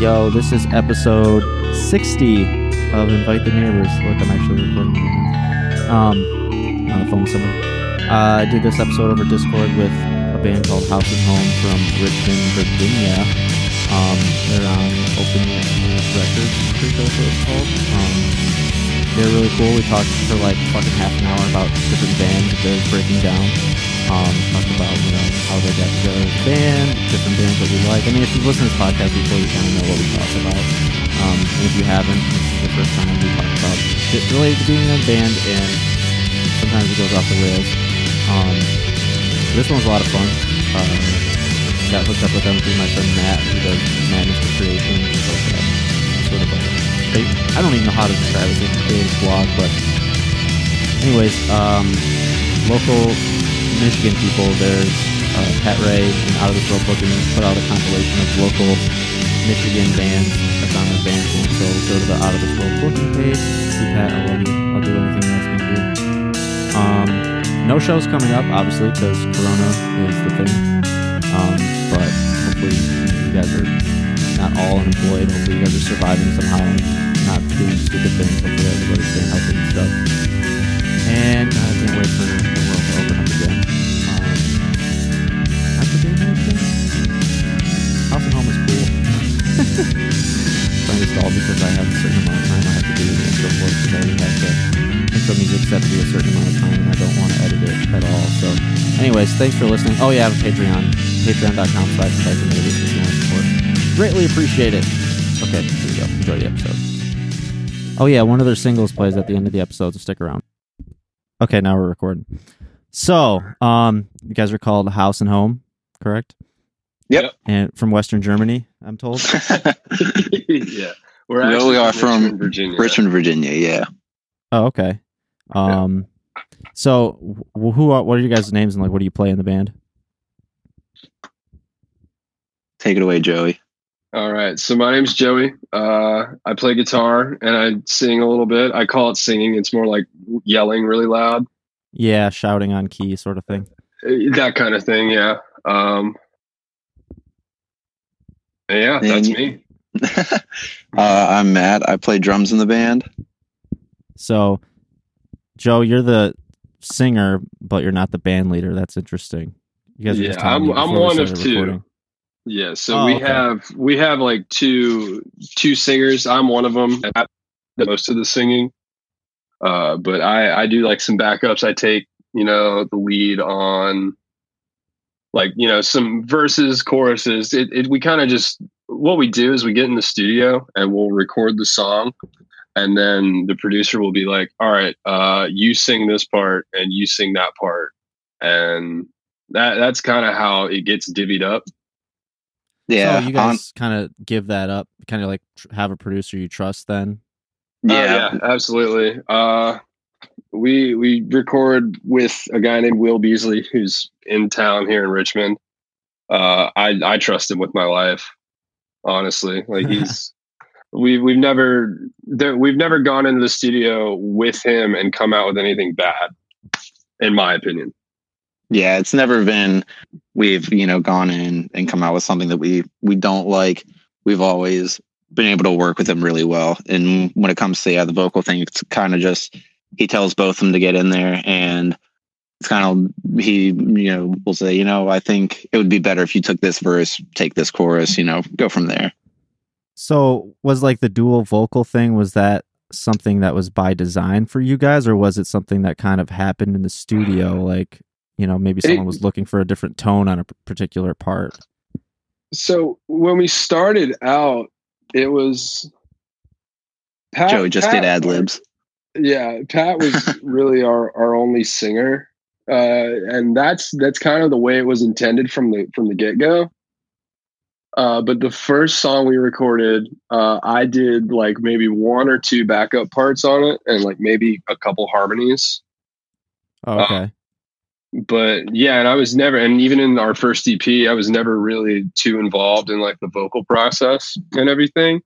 Yo, this is episode 60 of Invite the Neighbors. Look, I'm actually recording right now. Um, on the phone with someone. Uh, I did this episode over Discord with a band called House and Home from Richmond, Virginia. Um, they're on Open Records, pretty sure that's what it's called. Um, they're really cool. We talked for like fucking half an hour about different bands that they're breaking down. Um, talked about you know how they got together as a band, different bands that we like. I mean, if you've listened to this podcast before, you kind of know what we talk about. Um, and if you haven't, this is the first time we talk about shit related to being in a band, and sometimes it goes off the rails. Um, this one was a lot of fun. Uh, got hooked up with them through my friend Matt, who does Madness for Creation, like a sort of a they, I don't even know how to describe it. It's a creative blog, but anyways, um, local Michigan people. There's uh, Pat Ray and Out of This World Booking put out a compilation of local Michigan bands that's on their band pool. So go to the Out of This World Booking page. See Pat, I love you. I'll do anything you ask me to do. Um, no shows coming up, obviously, because Corona is the thing. Um, but hopefully you guys are not all unemployed. Hopefully you guys are surviving somehow and not doing stupid things. Hopefully everybody's staying healthy and stuff. And I can't wait for To because I have a certain amount of time I have to do the intro for it because I already have the intro music set to be a certain amount of time and I don't want to edit it at all. So, anyways, thanks for listening. Oh yeah, I have a Patreon. Patreon.com slash if you want to support. Greatly appreciate it. Okay, here we go. Enjoy the episode. Oh yeah, one of their singles plays at the end of the episode, so stick around. Okay, now we're recording. So, um, you guys are called House and Home, correct? Yep. And from Western Germany, I'm told. yeah, we're No, actually we are from from Virginia. Richmond, Virginia. Yeah. Oh, okay. Um, so wh- who are what are you guys' names and like what do you play in the band? Take it away, Joey. All right, so my name's Joey. Uh, I play guitar and I sing a little bit. I call it singing. It's more like yelling really loud, Yeah, shouting on key sort of thing. Uh, that kind of thing. Yeah. Um, yeah, that's And- me. uh, I'm Matt. I play drums in the band. So, Joe, you're the singer, but you're not the band leader. That's interesting. You guys Yeah, I'm- I'm one of two. recording. Yeah, so Oh, we okay. have we have like two two singers. I'm one of them. I do most of the singing, uh, but I I do like some backups. I take you know the lead on like you know some verses, choruses. It, it we kind of just what we do is we get in the studio and we'll record the song, and then the producer will be like, "All right, uh, you sing this part and you sing that part," and that that's kind of how it gets divvied up. Yeah. So you guys kind of give that up, kind of like tr- have a producer you trust. Then. Uh, yeah. yeah, absolutely. Uh, we we record with a guy named Will Beasley who's in town here in Richmond. Uh, I I trust him with my life, honestly. Like he's we we've never there, we've never gone into the studio with him and come out with anything bad, in my opinion. Yeah. It's never been. We've you know gone in and come out with something that we we don't like. We've always been able to work with him really well. And when it comes to yeah the vocal thing, it's kind of just he tells both of them to get in there and. It's kind of he, you know, will say, you know, I think it would be better if you took this verse, take this chorus, you know, go from there. So was like the dual vocal thing? Was that something that was by design for you guys, or was it something that kind of happened in the studio? Mm. Like, you know, maybe someone was looking for a different tone on a particular part. So when we started out, it was Pat, Joey just Pat- did ad libs. Yeah, Pat was really our, our only singer, uh, and that's that's kind of the way it was intended from the from the get go. Uh, but the first song we recorded, uh, I did like maybe one or two backup parts on it, and like maybe a couple harmonies. Oh, okay. But yeah, and I was never, and even in our first EP, I was never really too involved in like the vocal process and everything.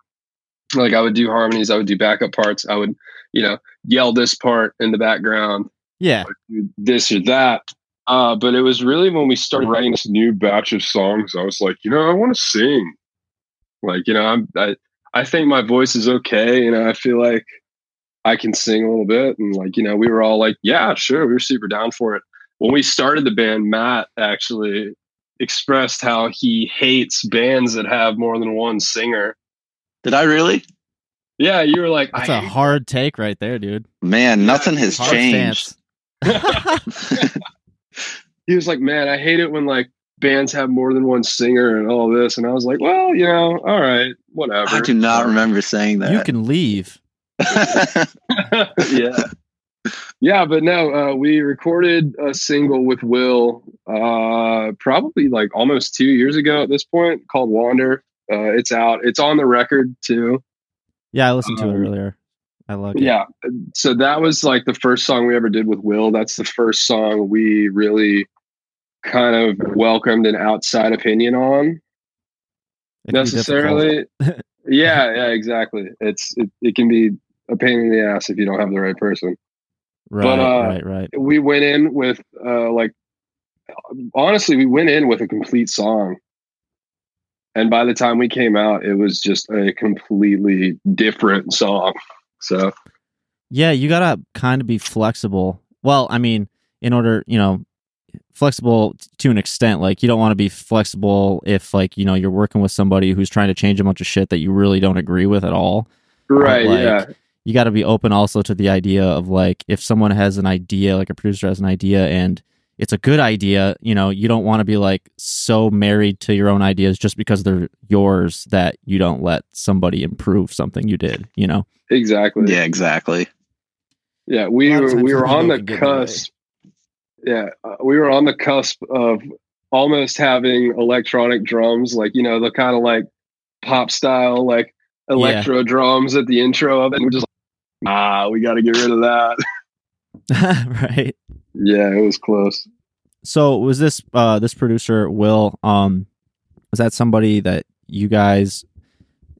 Like I would do harmonies, I would do backup parts, I would, you know, yell this part in the background, yeah. do this or that. Uh, but it was really when we started writing this new batch of songs, I was like, you know, I want to sing. Like, you know, I'm I I think my voice is okay. You know, I feel like I can sing a little bit. And like, you know, we were all like, yeah, sure. We were super down for it. When we started the band, Matt actually expressed how he hates bands that have more than one singer. Did I really? Yeah, you were like, That's I a hate hard take right there, dude. Man, nothing has Hard changed. he was like, man, I hate it when like bands have more than one singer and all this. And I was like, well, you know, all right, whatever. I do not remember saying that. You can leave. yeah. Yeah, but no, uh, we recorded a single with Will uh, probably like almost two years ago at this point called Wander. Uh, it's out. It's on the record too. Yeah, I listened to it Um, earlier. I love it. Yeah. So that was like the first song we ever did with Will. That's the first song we really kind of welcomed an outside opinion on It necessarily. yeah, yeah, exactly. It's it, it can be a pain in the ass if you don't have the right person. Right, uh, right, right. We went in with uh like honestly, we went in with a complete song. And by the time we came out, it was just a completely different song. So Yeah, you gotta kind of be flexible. Well, I mean, in order, you know, flexible to an extent. Like, you don't want to be flexible if, like, you know, you're working with somebody who's trying to change a bunch of shit that you really don't agree with at all. right, like, yeah. You got to be open also to the idea of like, if someone has an idea, like a producer has an idea, and it's a good idea, you know, you don't want to be like so married to your own ideas just because they're yours that you don't let somebody improve something you did. You know. Exactly. yeah, exactly. Yeah, we A lot of were we were on the can get in the way. cusp. Yeah, uh, we were on the cusp of almost having electronic drums, like you know the kind of like pop style, like electro drums at the intro of it. And we're just like, ah, we got to get rid of that. right. Yeah, it was close. So was this uh this producer Will um was that somebody that you guys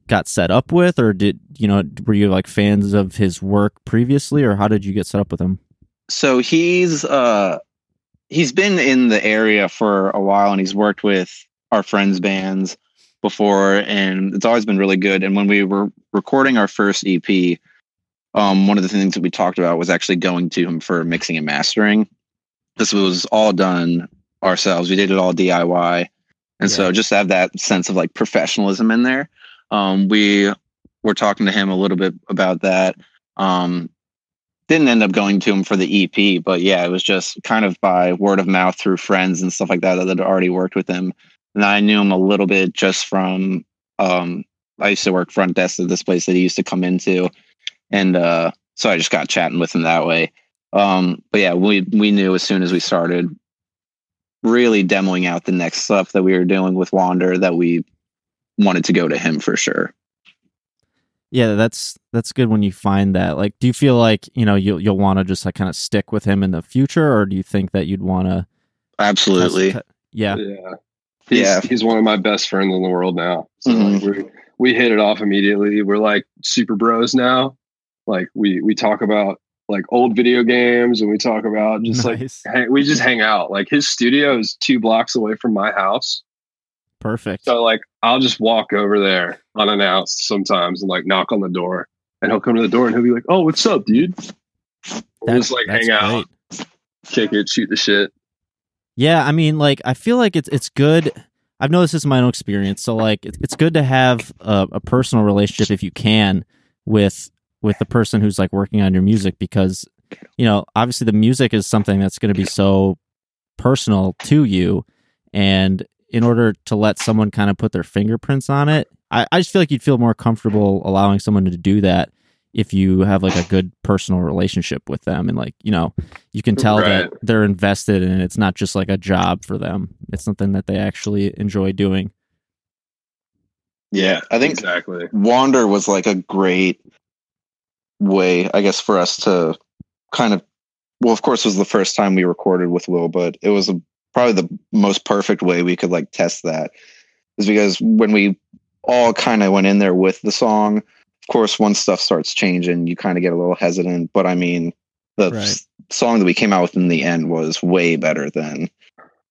got set up with or did you know were you like fans of his work previously or how did you get set up with him? So he's uh he's been in the area for a while and he's worked with our friends bands before and it's always been really good and when we were recording our first EP um one of the things that we talked about was actually going to him for mixing and mastering. This was all done ourselves. We did it all DIY and so just to have that sense of like professionalism in there um we were talking to him a little bit about that. Um didn't end up going to him for the EP, but yeah, it was just kind of by word of mouth through friends and stuff like that that had already worked with him. And I knew him a little bit just from um I used to work front desk at this place that he used to come into. And uh so I just got chatting with him that way. Um but yeah, we we knew as soon as we started really demoing out the next stuff that we were doing with Wander that we wanted to go to him for sure. Yeah, that's that's good when you find that. Like do you feel like, you know, you'll you'll want to just like kind of stick with him in the future or do you think that you'd want to Absolutely. Yeah. Yeah, he's, Yeah. he's one of my best friends in the world now. So Mhm. like, we we hit it off immediately. We're like super bros now. Like we we talk about like old video games and we talk about just like hang, we just hang out. Like his studio is two blocks away from my house. Perfect. So like I'll just walk over there unannounced sometimes and like knock on the door and he'll come to the door and he'll be like, "Oh, what's up, dude?" We'll just like hang out, great. kick it, shoot the shit. Yeah, I mean, like, I feel like it's it's good. I've noticed this in my own experience. So, like, it's it's good to have a, a personal relationship if you can with with the person who's like working on your music because you know obviously the music is something that's going to be so personal to you, and in order to let someone kind of put their fingerprints on it, I, I just feel like you'd feel more comfortable allowing someone to do that if you have like a good personal relationship with them and like you know you can tell that they're invested and it's not just like a job for them it's something that they actually enjoy doing Yeah. I think exactly. Wander was like a great way, I guess, for us to kind of. Well, of course, it was the first time we recorded with Will, but it was a, probably the most perfect way we could like test that. Is because when we all kind of went in there with the song, of course, once stuff starts changing, you kind of get a little hesitant. But I mean, the Right. s- song that we came out with in the end was way better than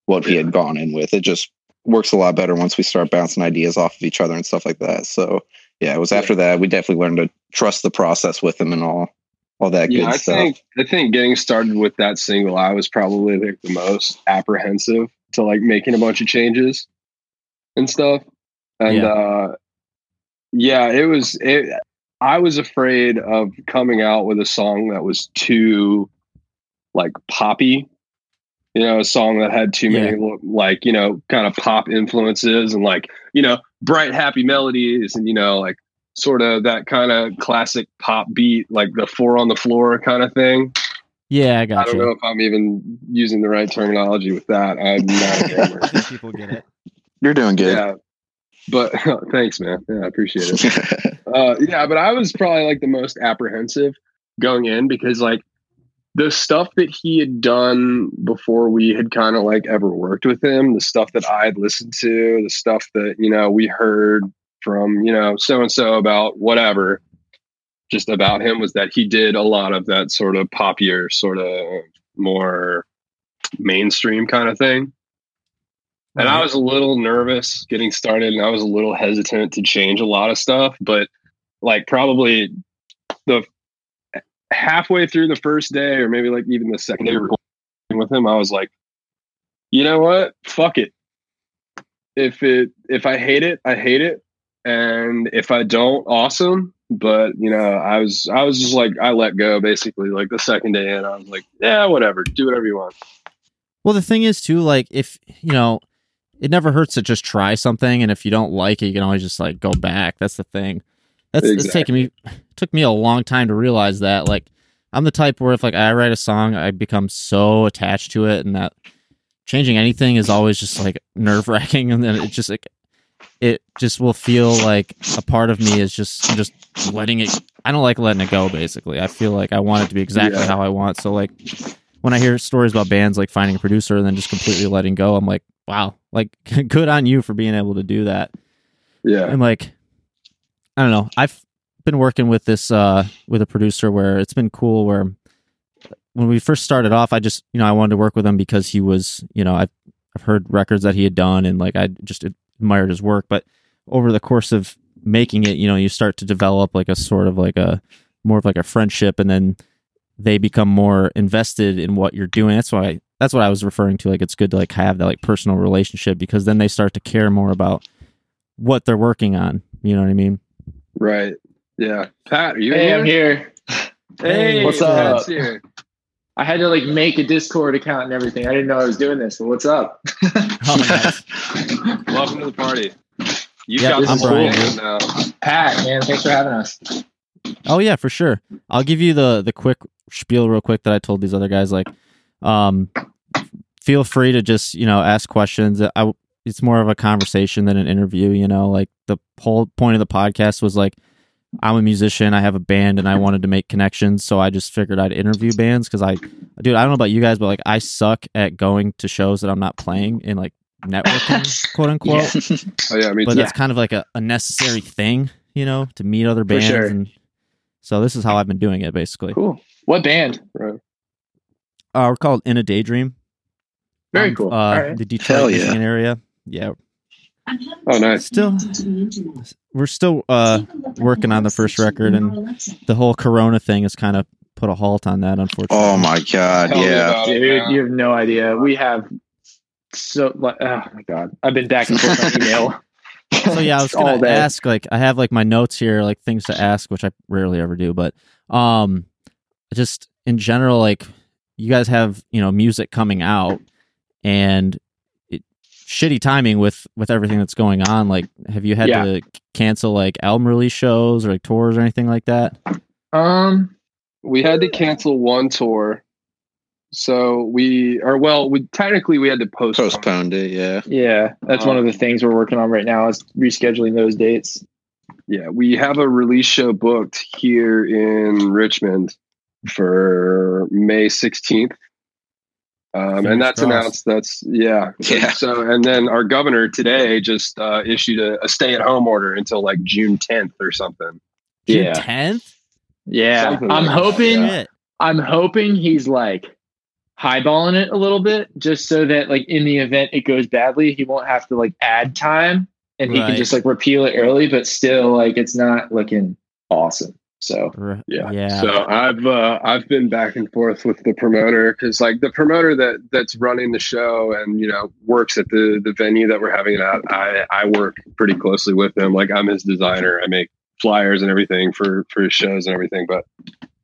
what we had gone in with. It just works a lot better once we start bouncing ideas off of each other and stuff like that. So yeah, it was after that we definitely learned to trust the process with them and all all that yeah, good I stuff. think I think getting started with that single, I was probably like the most apprehensive to like making a bunch of changes and stuff. And Yeah. uh yeah, it was it I was afraid of coming out with a song that was too like poppy. You know, a song that had too many like, you know, kind of pop influences and like, you know, bright happy melodies and you know, like sort of that kind of classic pop beat, like the four on the floor kind of thing. Yeah, I got I don't know if I'm even using the right terminology with that. I'm not a gamer. People get it. You're doing good. yeah. But thanks, man. Yeah, I appreciate it. Uh, yeah, but I was probably like the most apprehensive going in because like the stuff that he had done before we had kind of like ever worked with him, the stuff that I had listened to, the stuff that, you know, we heard from, you know, so and so about whatever, just about him was that he did a lot of that sort of poppier, sort of more mainstream kind of thing. And I uh-huh. was a little nervous getting started and I was a little hesitant to change a lot of stuff, but like probably the halfway through the first day or maybe like even the second day with him, I was like, you know what? Fuck it. If it if I hate it, I hate it. And if I don't, awesome. But you know, I was I was just like I let go basically like the second day in. I was like, yeah, whatever, do whatever you want. Well, the thing is too, like if you know, it never hurts to just try something, and if you don't like it, you can always just like go back. That's the thing. That's it's taken me took me a long time to realize that. Like I'm the type where if like I write a song, I become so attached to it, and that changing anything is always just like nerve wracking, and then it just like it just will feel like a part of me is just just letting it. I don't like letting it go. Basically, I feel like I want it to be exactly Yeah. how I want. So like when I hear stories about bands like finding a producer and then just completely letting go, I'm like, wow, like good on you for being able to do that. Yeah. And like, I don't know, I've been working with this uh with a producer where it's been cool. Where when we first started off, I just you know I wanted to work with him because he was you know I've I've heard records that he had done and like I just admired his work, but over the course of making it, you know, you start to develop like a sort of like a more of like a friendship, and then they become more invested in what you're doing. That's why that's what I was referring to. Like it's good to like have that like personal relationship because then they start to care more about what they're working on. You know what I mean? Right. Yeah. Pat, are you Hey, in I'm here? here. Hey, What's Pat's up? here. I had to like make a Discord account and everything. I didn't know I was doing this, but what's up? Oh, nice. Welcome to the party. You Yeah, got I'm this whole Brian. thing now. Pat, man, thanks for having us. Oh yeah, for sure. I'll give you the the quick spiel real quick that I told these other guys. Like, um, feel free to just you know ask questions. I it's more of a conversation than an interview. You know, like the whole point of the podcast was like I'm a musician, I have a band, and I wanted to make connections, so I just figured I'd interview bands because I, dude, I don't know about you guys, but like I suck at going to shows that I'm not playing and like networking, quote unquote. Oh yeah, me But too. that's kind of like a, a necessary thing, you know, to meet other bands. sure. And so this is how I've been doing it basically. Cool. What band? Right. Uh, we're called In a Daydream. Very Um, cool. Uh, All right. The Detroit, Hell yeah. Michigan area. Yeah, Oh nice. still, we're still uh, working on the first record, and the whole Corona thing has kind of put a halt on that, unfortunately. oh my god, Tell yeah. about it, Dude, you have no idea. We have so like oh my god. I've been back and forth on email. so yeah, I was gonna day. ask. Like, I have like my notes here, like things to ask, which I rarely ever do. But um, just in general, like you guys have you know music coming out, and it, shitty timing with with everything that's going on. Like, have you had Yeah. to cancel like album release shows or like tours or anything like that? Um We had to cancel one tour. So we or well, we technically we had to postpone. Postponed it, yeah. yeah, that's one of the things we're working on right now is rescheduling those dates. Yeah, we have a release show booked here in Richmond for May 16th. Um, and that's crossed. announced. That's yeah. Yeah. So, and then our governor today just uh, issued a, a stay-at-home order until like June 10th or something. June Yeah. tenth. Yeah. Something I'm like hoping yeah. I'm hoping he's like highballing it a little bit just so that like in the event it goes badly, he won't have to like add time and he Right. can just like repeal it early, but still like it's not looking awesome. So Yeah. Yeah. So I've uh, I've been back and forth with the promoter because like the promoter that that's running the show and you know works at the the venue that we're having it at. I I work pretty closely with him. Like I'm his designer. I make flyers and everything for for his shows and everything. But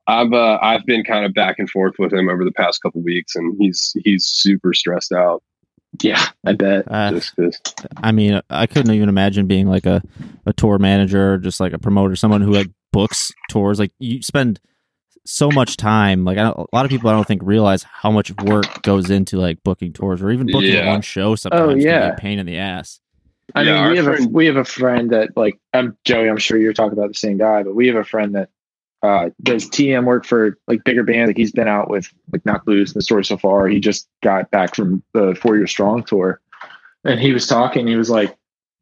I've uh, I've been kind of back and forth with him over the past couple weeks, and he's he's super stressed out. yeah, I bet. Uh, Just 'cause- I mean, I couldn't even imagine being like a, a tour manager or just like a promoter, someone who like books tours. Like you spend so much time. Like I don't, a lot of people, I don't think realize how much work goes into like booking tours or even booking Yeah. one show. Sometimes can be yeah. a pain in the ass. I Yeah, mean, we have a friend- we have a friend that like I'm Joey. I'm sure you're talking about the same guy, but we have a friend that uh, does TM work for like bigger bands. Like he's been out with like Knocked Loose and the story so far. He just got back from the Four Year Strong tour, and he was talking. He was like,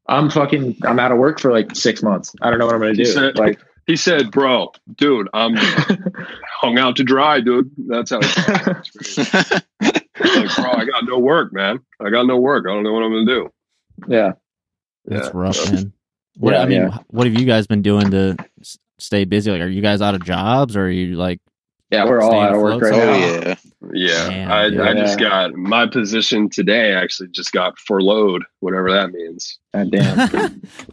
"I'm fucking I'm out of work for like six months. I don't know what I'm gonna do." said- like, he said, "Bro, dude, I'm hung out to dry, dude." That's how. He like, bro, I got no work, man. I got no work. I don't know what I'm gonna do. yeah. That's Yeah. rough, man. What Yeah, I mean, yeah. what have you guys been doing to stay busy? Like, are you guys out of jobs or are you like? Yeah, we're all Staying out of work right oh now. yeah. Yeah, Damn, I, dude. I just got my position today. Actually, just got furloughed, whatever that means. God damn.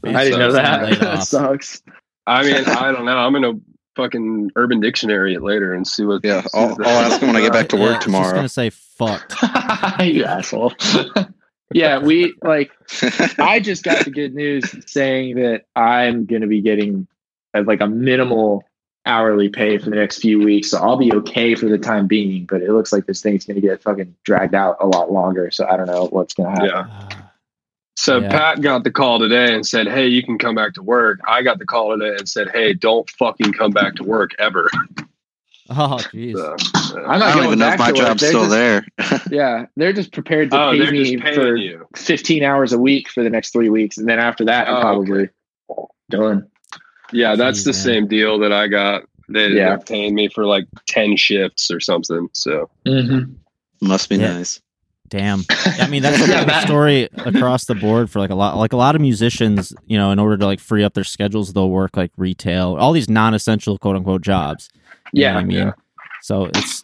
I didn't know that. that sucks. I mean, I don't know. I'm gonna fucking Urban Dictionary it later and see what. Yeah, I'll, I'll ask him when I get back to Yeah, I work was just tomorrow. gonna say fucked. you asshole. yeah, we like I just got the good news saying that I'm going to be getting uh, like a minimal hourly pay for the next few weeks. So I'll be okay for the time being, but it looks like this thing's going to get fucking dragged out a lot longer. So I don't know what's going to happen. Yeah. So Yeah. Pat got the call today and said, "Hey, you can come back to work." I got the call today and said, "Hey, don't fucking come back to work ever." Oh, jeez. So, uh, I'm not don't even know if back my to work. job's They're still just- there. Yeah, they're just prepared to oh, pay me for you. 15 hours a week for the next three weeks, and then after that, I'm Oh, probably done. Yeah, that's the man. same deal that I got. They, Yeah. They're paying me for like ten shifts or something. So Mm-hmm. Must be Yeah. nice. Damn. I mean, that's Yeah, the that- story across the board for like a lot, like a lot of musicians. You know, in order to like free up their schedules, they'll work like retail, all these non-essential quote unquote jobs. You know Yeah, what I mean. yeah. So it's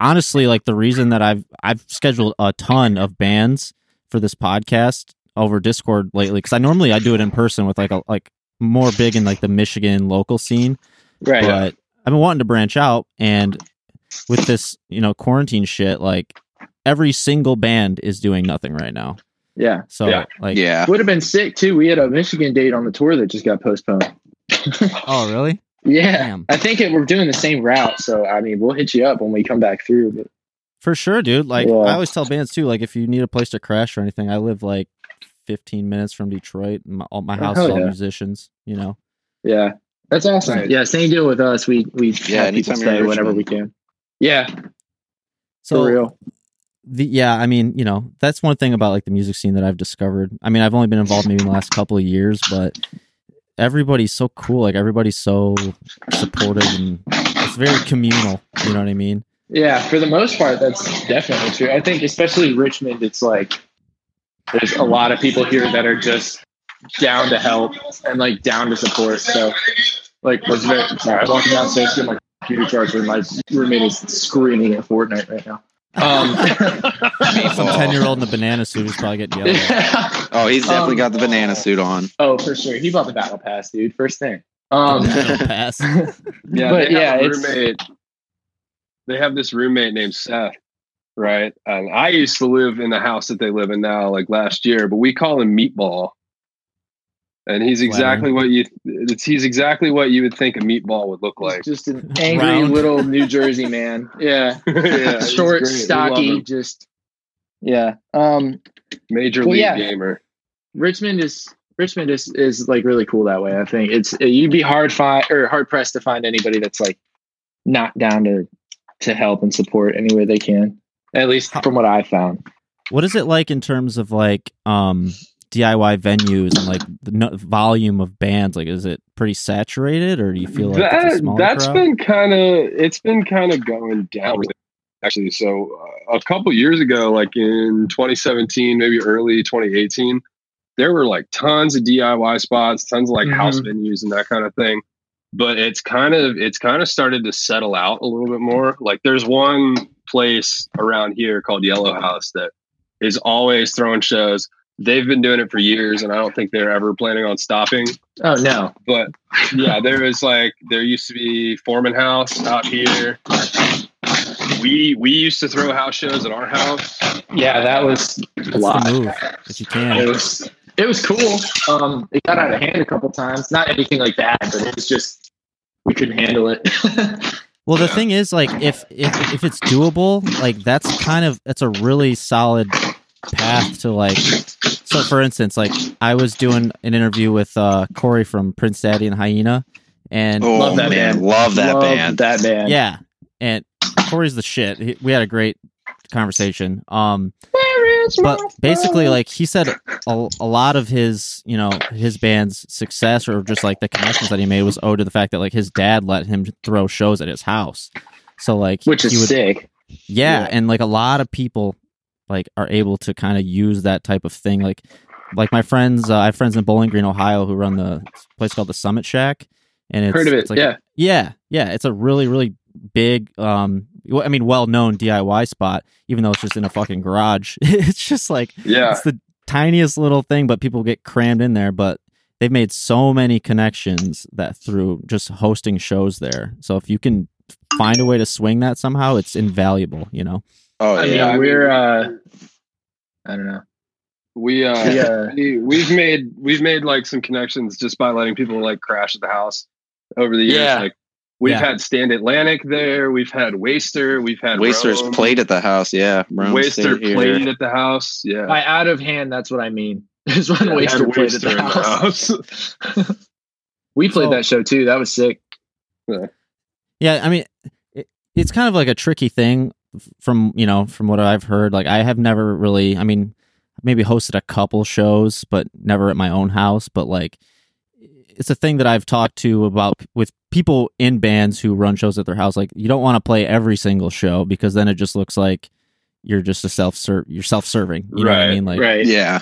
honestly like the reason that I've I've scheduled a ton of bands for this podcast over Discord lately because I normally I do it in person with like a like more big in like the Michigan local scene Right. but I've been wanting to branch out, and with this, you know, quarantine shit, like every single band is doing nothing right now. Yeah. So, Yeah. like, Yeah. Would have been sick too. We had a Michigan date on the tour that just got postponed. oh, really? Yeah. Damn. I think it, we're doing the same route. So, I mean, we'll hit you up when we come back through. But For sure, dude. Like, Yeah. I always tell bands too, like, if you need a place to crash or anything, I live like 15 minutes from Detroit. My, all my Oh, house hell is all yeah. musicians, you know. yeah, that's awesome. Right. Yeah. Same deal with us. We, we Yeah, have people anytime you're in stay whenever we can. Yeah. So, for real. The yeah, I mean, you know, that's one thing about like the music scene that I've discovered. I mean, I've only been involved maybe in the last couple of years, but everybody's so cool. Like everybody's so supportive and it's very communal. You know what I mean? Yeah. For the most part, that's definitely true. I think, especially Richmond, it's like there's a lot of people here that are just down to help and like down to support. So, like, was very sorry. I'm walking downstairs to my computer charged, and my roommate is screaming at Fortnite right now. Um, Some Oh. ten year old in the banana suit is probably getting yelled at. Oh, he's definitely Um, got the banana suit on. oh, for sure. He bought the battle pass, dude. First thing. Um, Banana pass. Yeah, But they yeah, have roommate. They have this roommate named Seth, right? And I used to live in the house that they live in now, like last year, but we call him Meatball. And he's exactly what you it's he's exactly what you would think a meatball would look like. He's just an angry Round. little New Jersey man. Yeah. yeah, Short, great. We love stocky, just yeah. Um major Well, league yeah. gamer. Richmond is Richmond is is like really cool that way. I think it's you'd be hard find or hard pressed to find anybody that's like not down to to help and support any way they can. At least from what I found. What is it like in terms of like um DIY venues and like the no- volume of bands? Like, is it pretty saturated, or do you feel like it's a that smaller that's crowd? been kind of it's been kind of going down actually. So uh, a couple years ago, like in 2017, maybe early 2018, there were like tons of DIY spots, tons of like house venues and that kind of thing. But it's kind of it's kind of started to settle out a little bit more. Like there's one place around here called Yellow House that is always throwing shows. They've been doing it for years, and I don't think they're ever planning on stopping. Oh no. But yeah, there was like there used to be Foreman House out here. We we used to throw house shows at our house. Yeah, that was a lot. the move if you can. It was it was cool. Um, it got out of hand a couple times. Not anything like that, but it was just we couldn't handle it. Well, the Yeah. thing is, like, if if if it's doable, like that's kind of that's a really solid path to like. So, for instance, like I was doing an interview with uh Corey from Prince Daddy and Hyena, and Oh Love that man, band. love that Love band. That band. yeah, and Corey's the shit. He- We had a great conversation. Um, but basically, like he said, a, a lot of his, you know, his band's success or just like the connections that he made was owed to the fact that like his dad let him throw shows at his house. So like, which is would, sick. yeah, Yeah. and like a lot of people like are able to kind of use that type of thing. Like, like my friends, uh, I have friends in Bowling Green, Ohio, who run the place called the Summit Shack, and it's Heard of it? it's like yeah. yeah, yeah, it's a really, really big, um, I mean, well-known DIY spot. Even though it's just in a fucking garage, it's just like Yeah, it's the tiniest little thing, but people get crammed in there. But they've made so many connections that through just hosting shows there. So if you can find a way to swing that somehow, it's invaluable. You know. Oh I yeah. mean, Yeah, I mean- we're uh, I don't know. we uh, We, uh, we we've made we've made like some connections just by letting people like crash at the house over the years. Yeah. Like we've Yeah. had Stand Atlantic there, we've had Waster, we've had Wasters Roam. played at the house. Yeah, Roam Waster stayed here. played at the house. Yeah, By out of hand, that's what I mean. Is when Yeah, we had Waster played at the in the house. house. we played So- that show too. That was sick. Yeah, I mean, it, it's kind of like a tricky thing f- from you know from what I've heard. Like I have never really, I mean, maybe hosted a couple shows, but never at my own house. But like, it's a thing that I've talked to about with people in bands who run shows at their house. Like, you don't want to play every single show because then it just looks like you're just a self serve, you're self serving. You know what I Right, mean? Like, right. Yeah.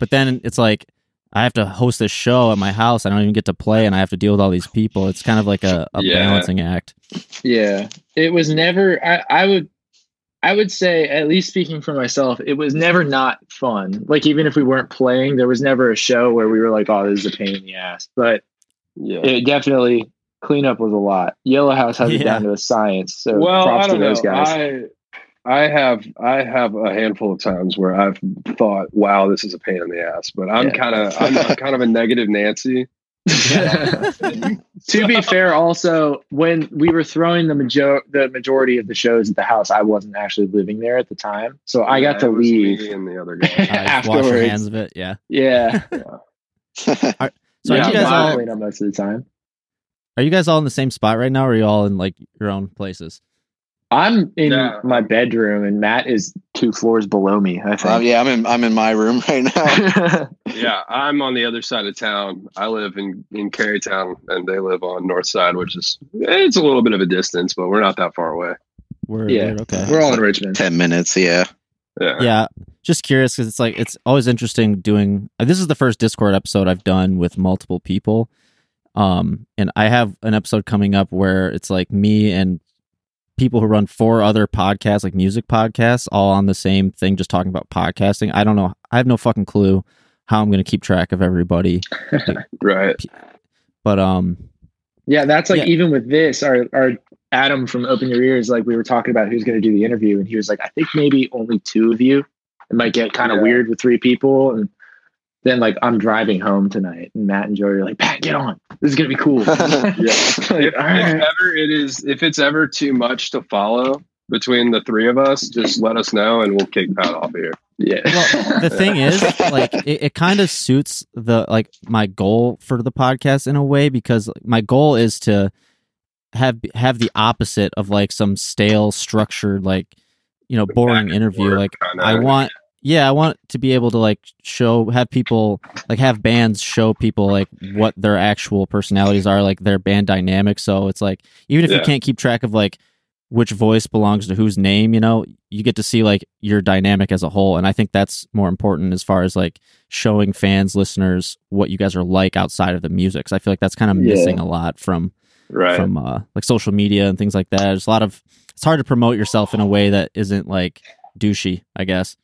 but then it's like I have to host this show at my house. I don't even get to play, and I have to deal with all these people. It's kind of like a, a Yeah. balancing act. Yeah. It was never I, I would I would say, at least speaking for myself, it was never not fun. Like even if we weren't playing, there was never a show where we were like, "Oh, this is a pain in the ass." But yeah. it definitely cleanup was a lot. Yellow House has it down to a science. So well, props I don't to those know. guys. I I have I have a handful of times where I've thought, "Wow, this is a pain in the ass." But I'm Yeah. kind of I'm, I'm kind of a negative Nancy. to be fair, also when we were throwing the major the majority of the shows at the house, I wasn't actually living there at the time, so I got to leave and the other guy. Wash your hands of it. Yeah. Yeah, So yeah, are you guys I all clean up most of the time. are you guys all in the same spot right now, or are you all in like your own places? I'm in Yeah. my bedroom, and Matt is two floors below me. I Um, think. yeah, I'm in I'm in my room right now. Yeah, I'm on the other side of town. I live in in Carytown, and they live on north side, which is it's a little bit of a distance, but we're not that far away. Word, Yeah. word, okay. We're all in Richmond. Ten minutes. Yeah. Yeah, Yeah, just curious because it's like it's always interesting doing. uh, This is the first Discord episode I've done with multiple people, um, and I have an episode coming up where it's like me and people who run four other podcasts, like music podcasts, all on the same thing, just talking about podcasting. I don't know. I have no fucking clue how I'm going to keep track of everybody, right. but um, Yeah, that's like Yeah. even with this, our our Adam from Open Your Ears, like we were talking about who's going to do the interview, and he was like, I think maybe only two of you. It might get kind of Yeah. weird with three people, and then like I'm driving home tonight, and Matt and Joey are like, Pat, get on. This is gonna be cool. Yeah. Like, If, all if ever it is, if it's ever too much to follow between the three of us, just let us know, and we'll kick Pat off here. Yeah. well, the thing is, like, it, it kind of suits the like my goal for the podcast in a way because my goal is to have have the opposite of like some stale, structured, like you know, boring interview. Like, kinda. I want, yeah, I want to be able to like show, have people like have bands show people like what their actual personalities are, like their band dynamics. So it's like even if you can't keep track of like which voice belongs to whose name, you know, you get to see like your dynamic as a whole. And I think that's more important as far as like showing fans, listeners, what you guys are like outside of the music. So I feel like that's kind of Yeah. missing a lot from Right. from uh, like social media and things like that. There's a lot of it's hard to promote yourself in a way that isn't like douchey, I guess.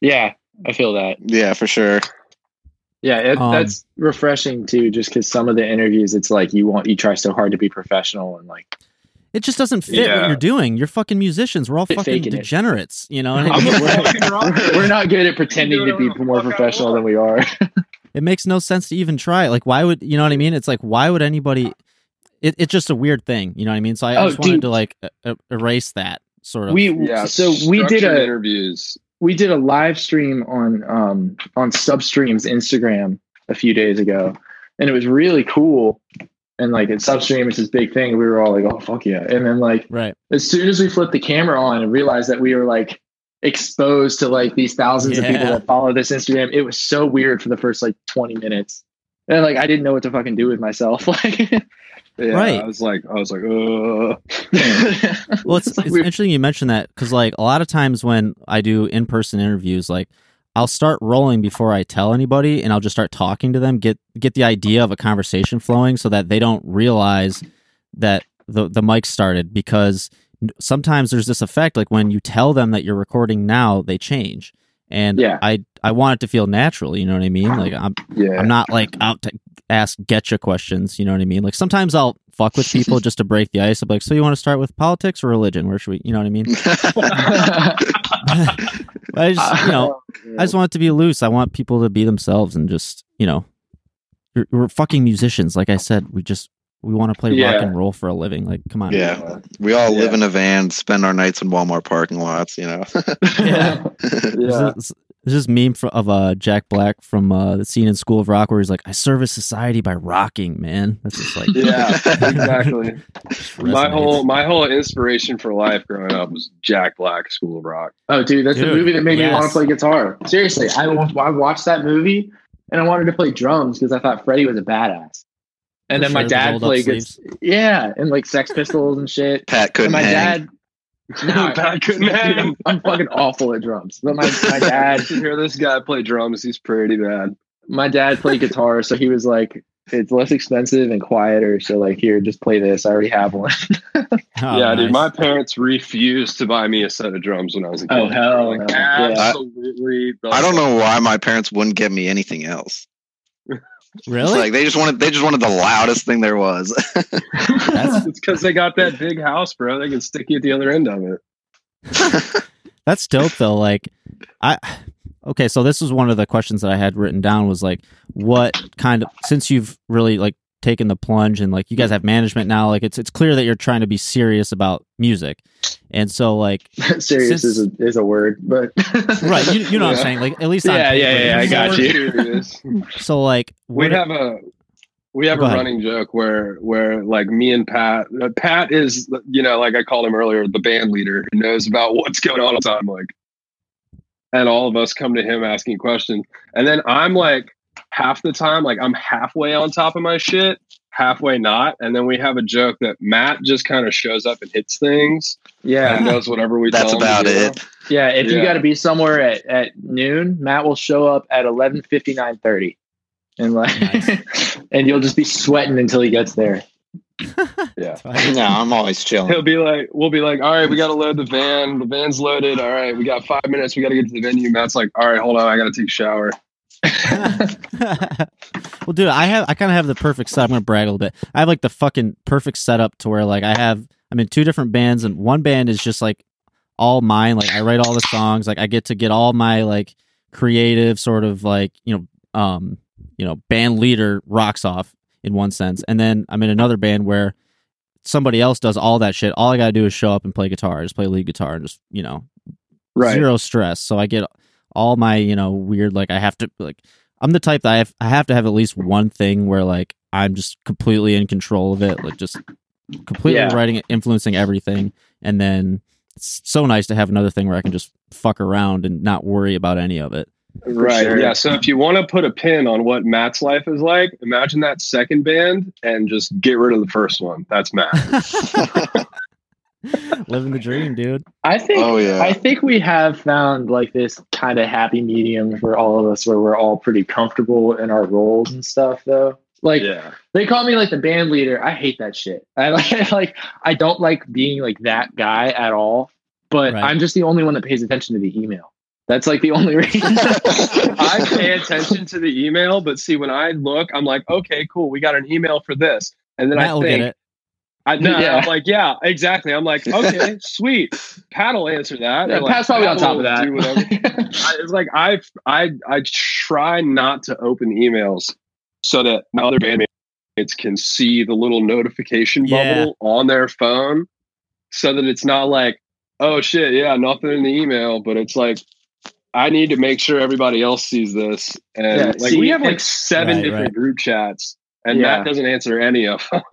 Yeah, I feel that. Yeah, for sure. Yeah, it, Um, that's refreshing too. Just because some of the interviews, it's like you want you try so hard to be professional and like It just doesn't fit what you're doing. You're fucking musicians. We're all fucking faking it. degenerates, you know. And I'm it, a- we're, we're not good at pretending to be more what the fuck I professional than we are. it makes no sense to even try. Like, why would you know what I mean? It's like, why would anybody? It, it's just a weird thing, you know what I mean? So I, I Oh, just wanted dude. to like e- erase that sort of. we yeah. so we did structured a interviews. We did a live stream on um on Substream's Instagram a few days ago, and it was really cool. And like at Substream, it's this big thing. We were all like, "Oh fuck yeah!" And then like right. as soon as we flipped the camera on and realized that we were like exposed to like these thousands of people that follow this Instagram, it was so weird for the first like 20 minutes. And like I didn't know what to fucking do with myself. Like Yeah, Right. I was like, I was like, uh Well, it's, it's interesting you mentioned that because like a lot of times when I do in person interviews, like I'll start rolling before I tell anybody, and I'll just start talking to them, get get the idea of a conversation flowing, so that they don't realize that the the mic started because sometimes there's this effect like when you tell them that you're recording now, they change. And Yeah. I I want it to feel natural, you know what I mean? Like I'm yeah. I'm not like out to ask getcha questions, you know what I mean? Like sometimes I'll fuck with people just to break the ice. I'm like, so you want to start with politics or religion? Where should we, you know what I mean? I just, you know, oh, I just want it to be loose. I want people to be themselves and just, you know, we're, we're fucking musicians. Like I said, we just we want to play rock and roll for a living. Like, come on. Yeah. We all Yeah. live in a van, spend our nights in Walmart parking lots, you know. Yeah. yeah. There's, there's this meme fro- of uh, Jack Black from uh, the scene in School of Rock where he's like, "I service society by rocking, man." That's just like yeah, exactly. my whole my whole inspiration for life growing up was Jack Black, School of Rock. Oh, dude, that's the movie that made me want to play guitar. Seriously, I, I watched that movie and I wanted to play drums because I thought Freddie was a badass. And then my dad played yeah, and like Sex Pistols and shit. Pat couldn't my hang. dad, no, Pat couldn't hang. I'm fucking awful at drums. But my, my dad, You hear this guy play drums? He's pretty bad. my dad played guitar, so he was like, "It's less expensive and quieter." So like, here, just play this. I already have one. Oh, yeah, dude. My parents refused to buy me a set of drums when I was a oh, kid. Oh, hell Like, no. Yeah. absolutely. I don't know why my parents wouldn't get me anything else. It's really. like they just wanted they just wanted the loudest thing there was. That's It's because they got that big house, bro. They can stick you at the other end of it. That's dope though. Like I okay, so this was one of the questions that I had written down was like what kind of since you've really like taken the plunge and like you guys have management now, like it's it's clear that you're trying to be serious about music. And so like Serious is a, is a word, but right, you, you know what I'm saying? Like at least Yeah, yeah, paper, yeah, I got you. So like we have a we have Go a ahead. running joke where where like me and Pat uh, Pat is you know like I called him earlier the band leader who knows about what's going on all the time like and all of us come to him asking questions and then I'm like half the time like I'm halfway on top of my shit halfway not and then we have a joke that Matt just kind of shows up and hits things and yeah, does whatever we That's tell about do. it. yeah. If you got to be somewhere at, at noon, Matt will show up at eleven fifty nine thirty, and like, Nice. and you'll just be sweating until he gets there. yeah no, I'm always chilling. He'll be like, we'll be like, all right, we got to load the van. The van's loaded. All right, we got five minutes. We got to get to the venue. Matt's like, all right, hold on, I got to take a shower. well, dude, I have I kind of have the perfect set. I'm gonna brag a little bit. I have like the fucking perfect setup to where like I have I'm in two different bands, and one band is just like all mine. Like I write all the songs. Like I get to get all my like creative sort of like you know um you know band leader rocks off in one sense, and then I'm in another band where somebody else does all that shit. All I gotta do is show up and play guitar, just play lead guitar, and just you know zero stress. So I get all my, you know, weird like I have to like I'm the type that I have I have to have at least one thing where like I'm just completely in control of it, like just completely Yeah. writing it, influencing everything, and then it's so nice to have another thing where I can just fuck around and not worry about any of it. Right. sure. Yeah. So if you want to put a pin on what Matt's life is like, imagine that second band and just get rid of the first one. That's Matt. Living the dream, dude. I think Oh yeah. I think we have found like this kind of happy medium for all of us where we're all pretty comfortable in our roles and stuff though. Like yeah. they call me like the band leader. I hate that shit. I like like I don't like being like that guy at all. But Right. I'm just the only one that pays attention to the email. That's like the only reason. I pay attention to the email, but see, when I look, I'm like, okay, cool, we got an email for this, and then Matt I will think, get it. I, no, Yeah. I'm like, yeah, exactly. I'm like, okay, sweet. Pat will answer that. Yeah, like, Pat's probably on top of that. I, it's like I, I, I try not to open emails so that my other bandmates can see the little notification Yeah. bubble on their phone, so that it's not like, oh shit, yeah, nothing in the email, but it's like. I need to make sure everybody else sees this, and Yeah, like see, we have like seven Right, different right. group chats, and Yeah. Matt doesn't answer any of them.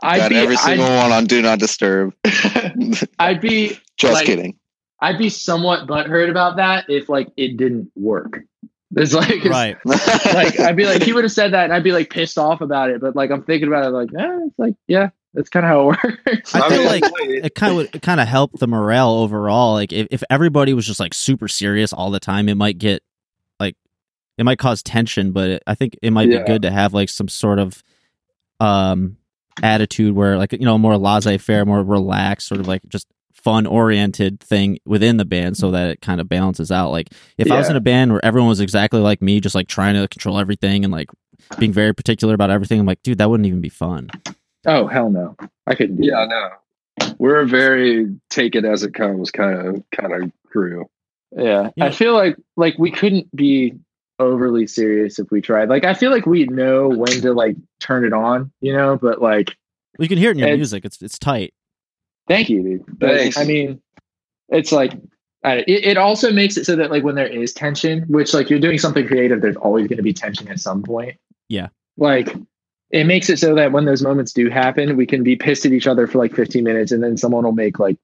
I'd Got be, every single I'd, one on Do Not Disturb. I'd be Just Like- kidding. I'd be somewhat butthurt about that if like it didn't work. It's like it's- Right. like I'd be like he would have said that and I'd be like pissed off about it. But like I'm thinking about it like, eh, it's like, yeah, that's kind of how it works. I feel like it kind of would it kind of helped the morale overall. Like if, if everybody was just like super serious all the time, it might get like it might cause tension. But it, I think it might Yeah. be good to have like some sort of um attitude where like you know more laissez faire, more relaxed, sort of like just fun oriented thing within the band, so that it kind of balances out. Like if I was in a band where everyone was exactly like me, just like trying to control everything and like being very particular about everything, I'm like, dude, that wouldn't even be fun. oh hell no, I couldn't. Do yeah, no, we're a very take it as it comes kind of kind of crew. yeah. Yeah. I feel like like we couldn't be overly serious if we tried. Like I feel like we know when to like turn it on, you know. But like, Well, you can hear it in your It's- music. It's it's tight. thank you, dude. But, Thanks. I mean, it's like. I- It, it also makes it so that like when there is tension, which like you're doing something creative, there's always going to be tension at some point. Yeah. Like it makes it so that when those moments do happen, we can be pissed at each other for like 15 minutes, and then someone will make like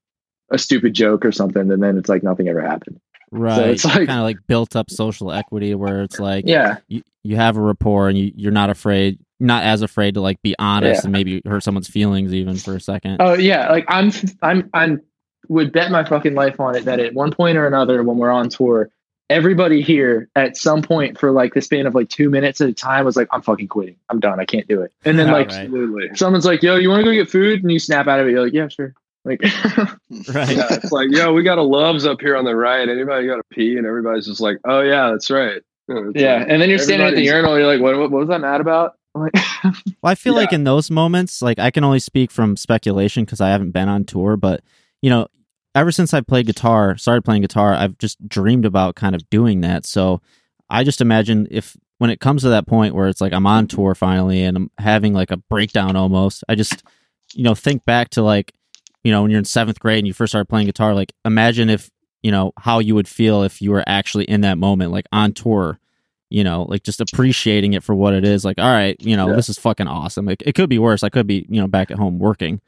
a stupid joke or something, and then it's like nothing ever happened. Right. it's like- kind of like built up social equity where it's like Yeah, you, you have a rapport and you, you're not afraid, not as afraid to like be honest Yeah. and maybe hurt someone's feelings even for a second. Oh yeah, like I'm I'm I'm would bet my fucking life on it that at one point or another when we're on tour, everybody here at some point for like the span of like two minutes at a time was like, I'm fucking quitting. I'm done. I can't do it. And then Yeah, like right. Someone's like, Yo, you want to go get food? And you snap out of it. You're like, Yeah, sure. Like right. Yeah, it's like, yo, we got a Love's up here on the right. Anybody got a pee? And everybody's just like, oh yeah, that's right. Yeah, it's yeah. like- And then you're standing at the everybody's- urinal. You're like, What? What, what was I mad about? I'm like, Well, I feel like in those moments, like I can only speak from speculation because I haven't been on tour, but you know, ever since I played guitar, started playing guitar, I've just dreamed about kind of doing that. So I just imagine if when it comes to that point where it's like I'm on tour finally and I'm having like a breakdown almost, I just you know think back to like you know when you're in seventh grade and you first started playing guitar, like imagine if you know how you would feel if you were actually in that moment, like on tour you know, like just appreciating it for what it is. Like, all right, you know, Yeah. this is fucking awesome. It, it could be worse. I could be, you know, back at home working.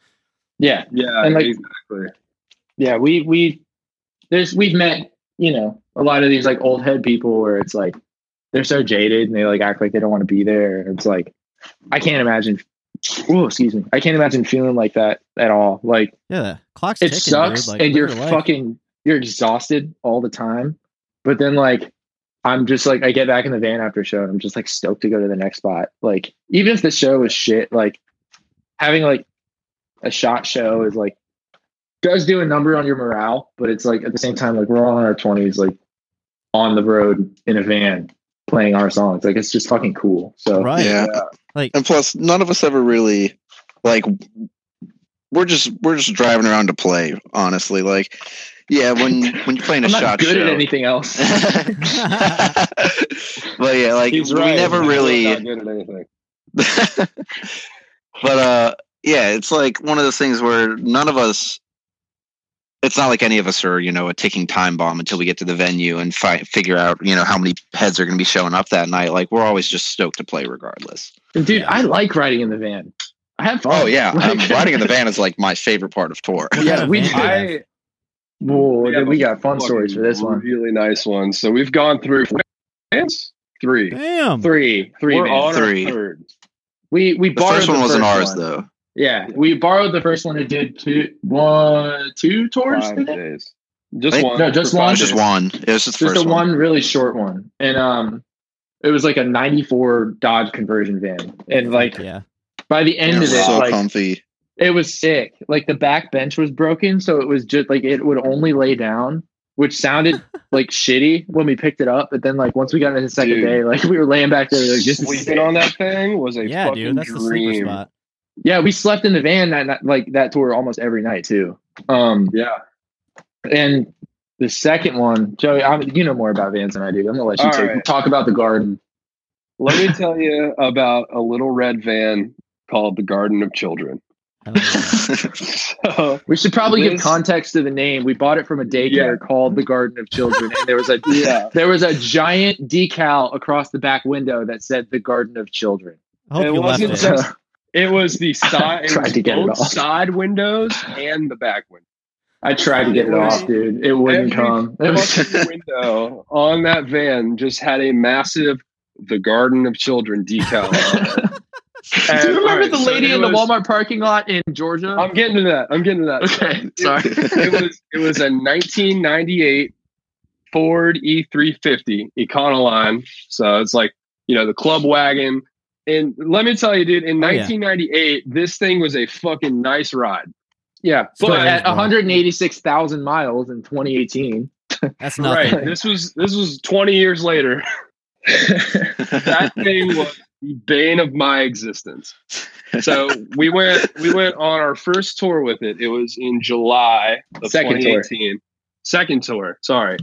Yeah. yeah, And, like- exactly. yeah we we there's we've met you know a lot of these like old head people where it's like they're so jaded and they like act like they don't want to be there it's like i can't imagine oh excuse me. I can't imagine feeling like that at all. Like Yeah, clock's it ticking, sucks. Like, and you're your fucking you're exhausted all the time. But then like i'm just like i get back in the van after a show and i'm just like stoked to go to the next spot. Like even if the show is shit like having like a shot show is like does do a number on your morale but it's like at the same time like we're all in our 20s like on the road in a van playing our songs. Like it's just fucking cool. So right. Yeah. Like, And plus, none of us ever really like. We're just we're just driving around to play. Honestly, like, yeah, when when you're playing a i'm not shot good show. at anything else but yeah, like He's we right. never I'm really. not good at anything. but uh, yeah, it's like one of those things where none of us. It's not like any of us are, you know, a ticking time bomb until we get to the venue and fi- figure out, you know, how many heads are going to be showing up that night. Like we're always just stoked to play regardless. And dude i like riding in the van i have fun Oh yeah, um, riding in the van is like my favorite part of tour. Yeah, we- do? I Whoa, We then we got fun stories for this one. Really nice one. So we've gone through vans? three. Damn. Three, three. We're vans. on Three. third. We we The borrowed first one the wasn't first ours one. though. Yeah, we borrowed the first one and did two, one, two tours. Five days. Just Think- one. No, just one? Just one. It was just the Just first a one. one really short one, and um, it was like a '94 Dodge conversion van, and like yeah. by the end Yeah, of it, so like comfy. it was sick. Like the back bench was broken, so it was just like it would only lay down, which sounded like shitty when we picked it up. But then, like once we got into the second Dude. day, like we were laying back there, like this is sick. Sleeping on that thing was a Yeah, fucking dude, that's the sleeper dream. spot. Yeah, we slept in the van that night- like that tour almost every night too. Um, Yeah. and the second one, Joey, I'm, you know more about vans than I do. I'm gonna let you take, right. talk about the garden. Let me tell you about a little red van called the Garden of Children. I don't know. So We should probably give context to the name. We bought it from a daycare called the Garden of Children, and there was a yeah, there was a giant decal across the back window that said the Garden of Children. It wasn't it. just- it was the side. It was to get it both off. side windows and the back window. I tried to get it off, dude. It wouldn't Every come. It was- fucking window on that van just had a massive "The Garden of Children" decal. on it. Do you remember alright, the lady it in the was- Walmart parking lot in Georgia? I'm getting to that. I'm getting to that. okay, sorry. it was it was a 1998 Ford E350 Econoline. So it's like you know the club wagon. And let me tell you, dude, in Oh, yeah. 1998, this thing was a fucking nice ride. Yeah, Still but at 186,000 miles in 2018. That's nothing. Right. This was this was 20 years later. That thing was the bane of my existence. So we went we went on our first tour with it. It was in July of Second tour. 2018. Second tour. Sorry.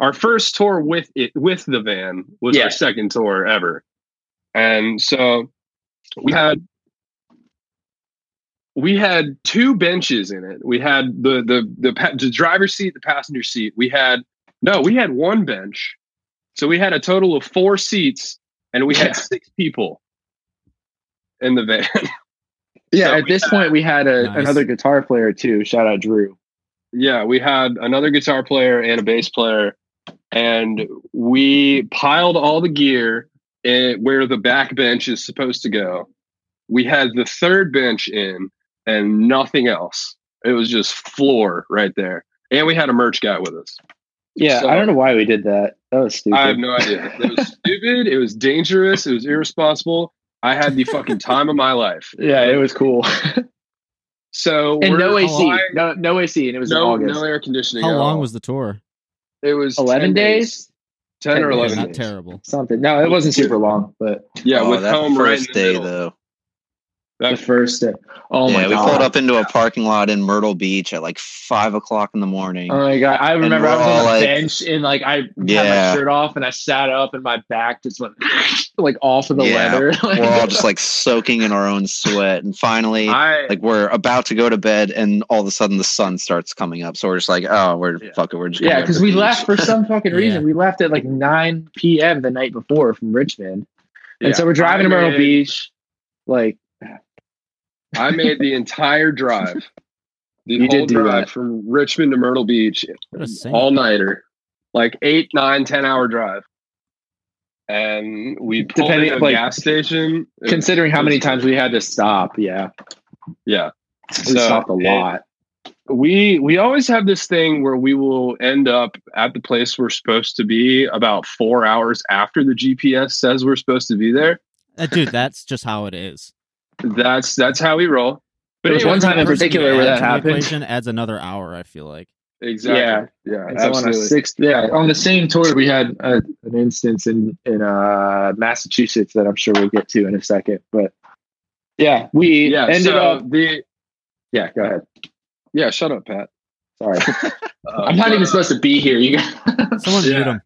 Our first tour with it with the van was Yeah. our second tour ever. And so we had we had two benches in it. We had the the the, pa- the driver's seat, the passenger seat. We had no, we had one bench. So we had a total of four seats and we Yeah. had six people in the van. yeah, So at this had- point, we had a, Nice. another guitar player too. Shout out Drew. yeah, we had another guitar player and a bass player, and we piled all the gear in where the back bench is supposed to go. We had the third bench in and nothing else. It was just floor right there. And we had a merch guy with us. Yeah, So- I don't know why we did that. That was stupid. I have no idea. It was stupid. It was dangerous. It was irresponsible. I had the fucking time of my life. yeah, it was cool. So and no AC, flying- no no AC, and it was no, no air conditioning. How long all. was the tour? it? Was 11 10 days? ten or 10 Yeah, eleven not terrible. Something. No, it wasn't super long, but Yeah, oh, with home right in first the day though. The That- first day. Oh yeah, my we pulled up into a parking lot in Myrtle Beach at like five o'clock in the morning. Oh my god! I remember I was on all the like- bench and like I had Yeah. my shirt off and I sat up and my back just went like off of the Yeah. leather. we're all just like soaking in our own sweat, and finally, I like we're about to go to bed, and all of a sudden the sun starts coming up. So we're just like, oh, we're Yeah. fuck it, we're just yeah, because we beach. left for some fucking reason. Yeah. We left at like 9 p.m. the night before from Richmond, and yeah, so we're driving I to Myrtle Beach. Like I made the entire drive. The You whole drive that. from Richmond to Myrtle Beach, What a saint. all nighter, like eight, nine, ten hour drive. And we Depending- into a like, gas station. It- considering how it many was- times we had to stop, yeah, yeah, we So, stopped a it- lot. we we always have this thing where we will end up at the place we're supposed to be about four hours after the GPS says we're supposed to be there. Uh, dude, that's just how it is. That's that's how we roll. There was one time in particular where add that to happened. Equation adds another hour. I feel like. exactly. Yeah. Yeah, And so on a absolutely. sixth, yeah, on the same tour, we had a, an instance in in uh, Massachusetts that I'm sure we'll get to in a second. But yeah, we yeah, ended so up. the Yeah, go ahead. yeah. Shut up, Pat. Sorry, Uh, I'm not but, even supposed to be here. You guys. Someone Yeah. mute him.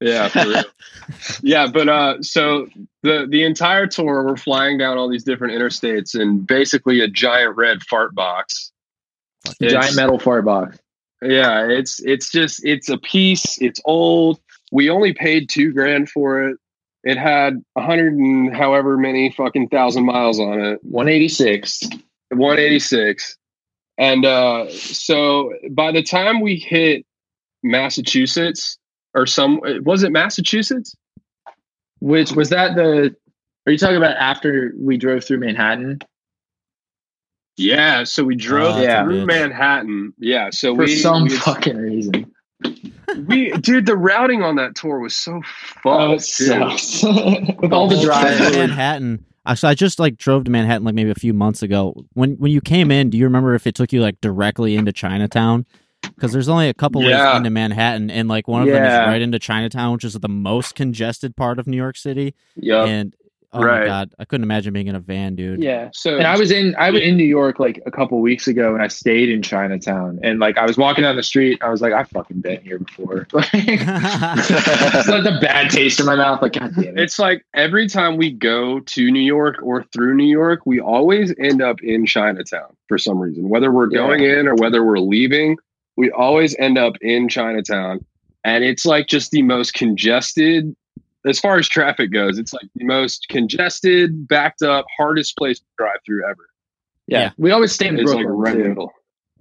Yeah, for real. yeah, but uh, so the the entire tour, we're flying down all these different interstates, and basically a giant red fart box. It's- Giant metal fart box. Yeah, it's it's just it's a piece. It's old. We only paid two grand for it. It had a hundred and however many fucking thousand miles on it. 186. 186. And uh, so by the time we hit Massachusetts, or some was it Massachusetts? Which was that the? Are you talking about after we drove through Manhattan? Yeah, so we drove Oh, through bitch. Manhattan. Yeah, so we for we, some we, fucking reason. we dude, the routing on that tour was so Oh, fucked. it dude. sucks. With all the whole drives. thing. Manhattan. Actually, I just like drove to Manhattan like maybe a few months ago. When when you came in, do you remember if it took you like directly into Chinatown? Because there's only a couple Yeah. ways into Manhattan, and like one of them is right into Chinatown, which is the most congested part of New York City. Yeah, And oh my god, I couldn't imagine being in a van, dude. Yeah. So And I was in I was in New York like a couple weeks ago and I stayed in Chinatown and like I was walking down the street, I was like, I've fucking been here before. Like it's like a bad taste in my mouth. Like, god damn it. it's like every time we go to New York or through New York, we always end up in Chinatown for some reason. Whether we're Yeah. going in or whether we're leaving, we always end up in Chinatown. And it's like just the most congested, as far as traffic goes, it's like the most congested, backed up, hardest place to drive through ever. yeah. yeah. We always stay in It's like Brooklyn. right in too. middle.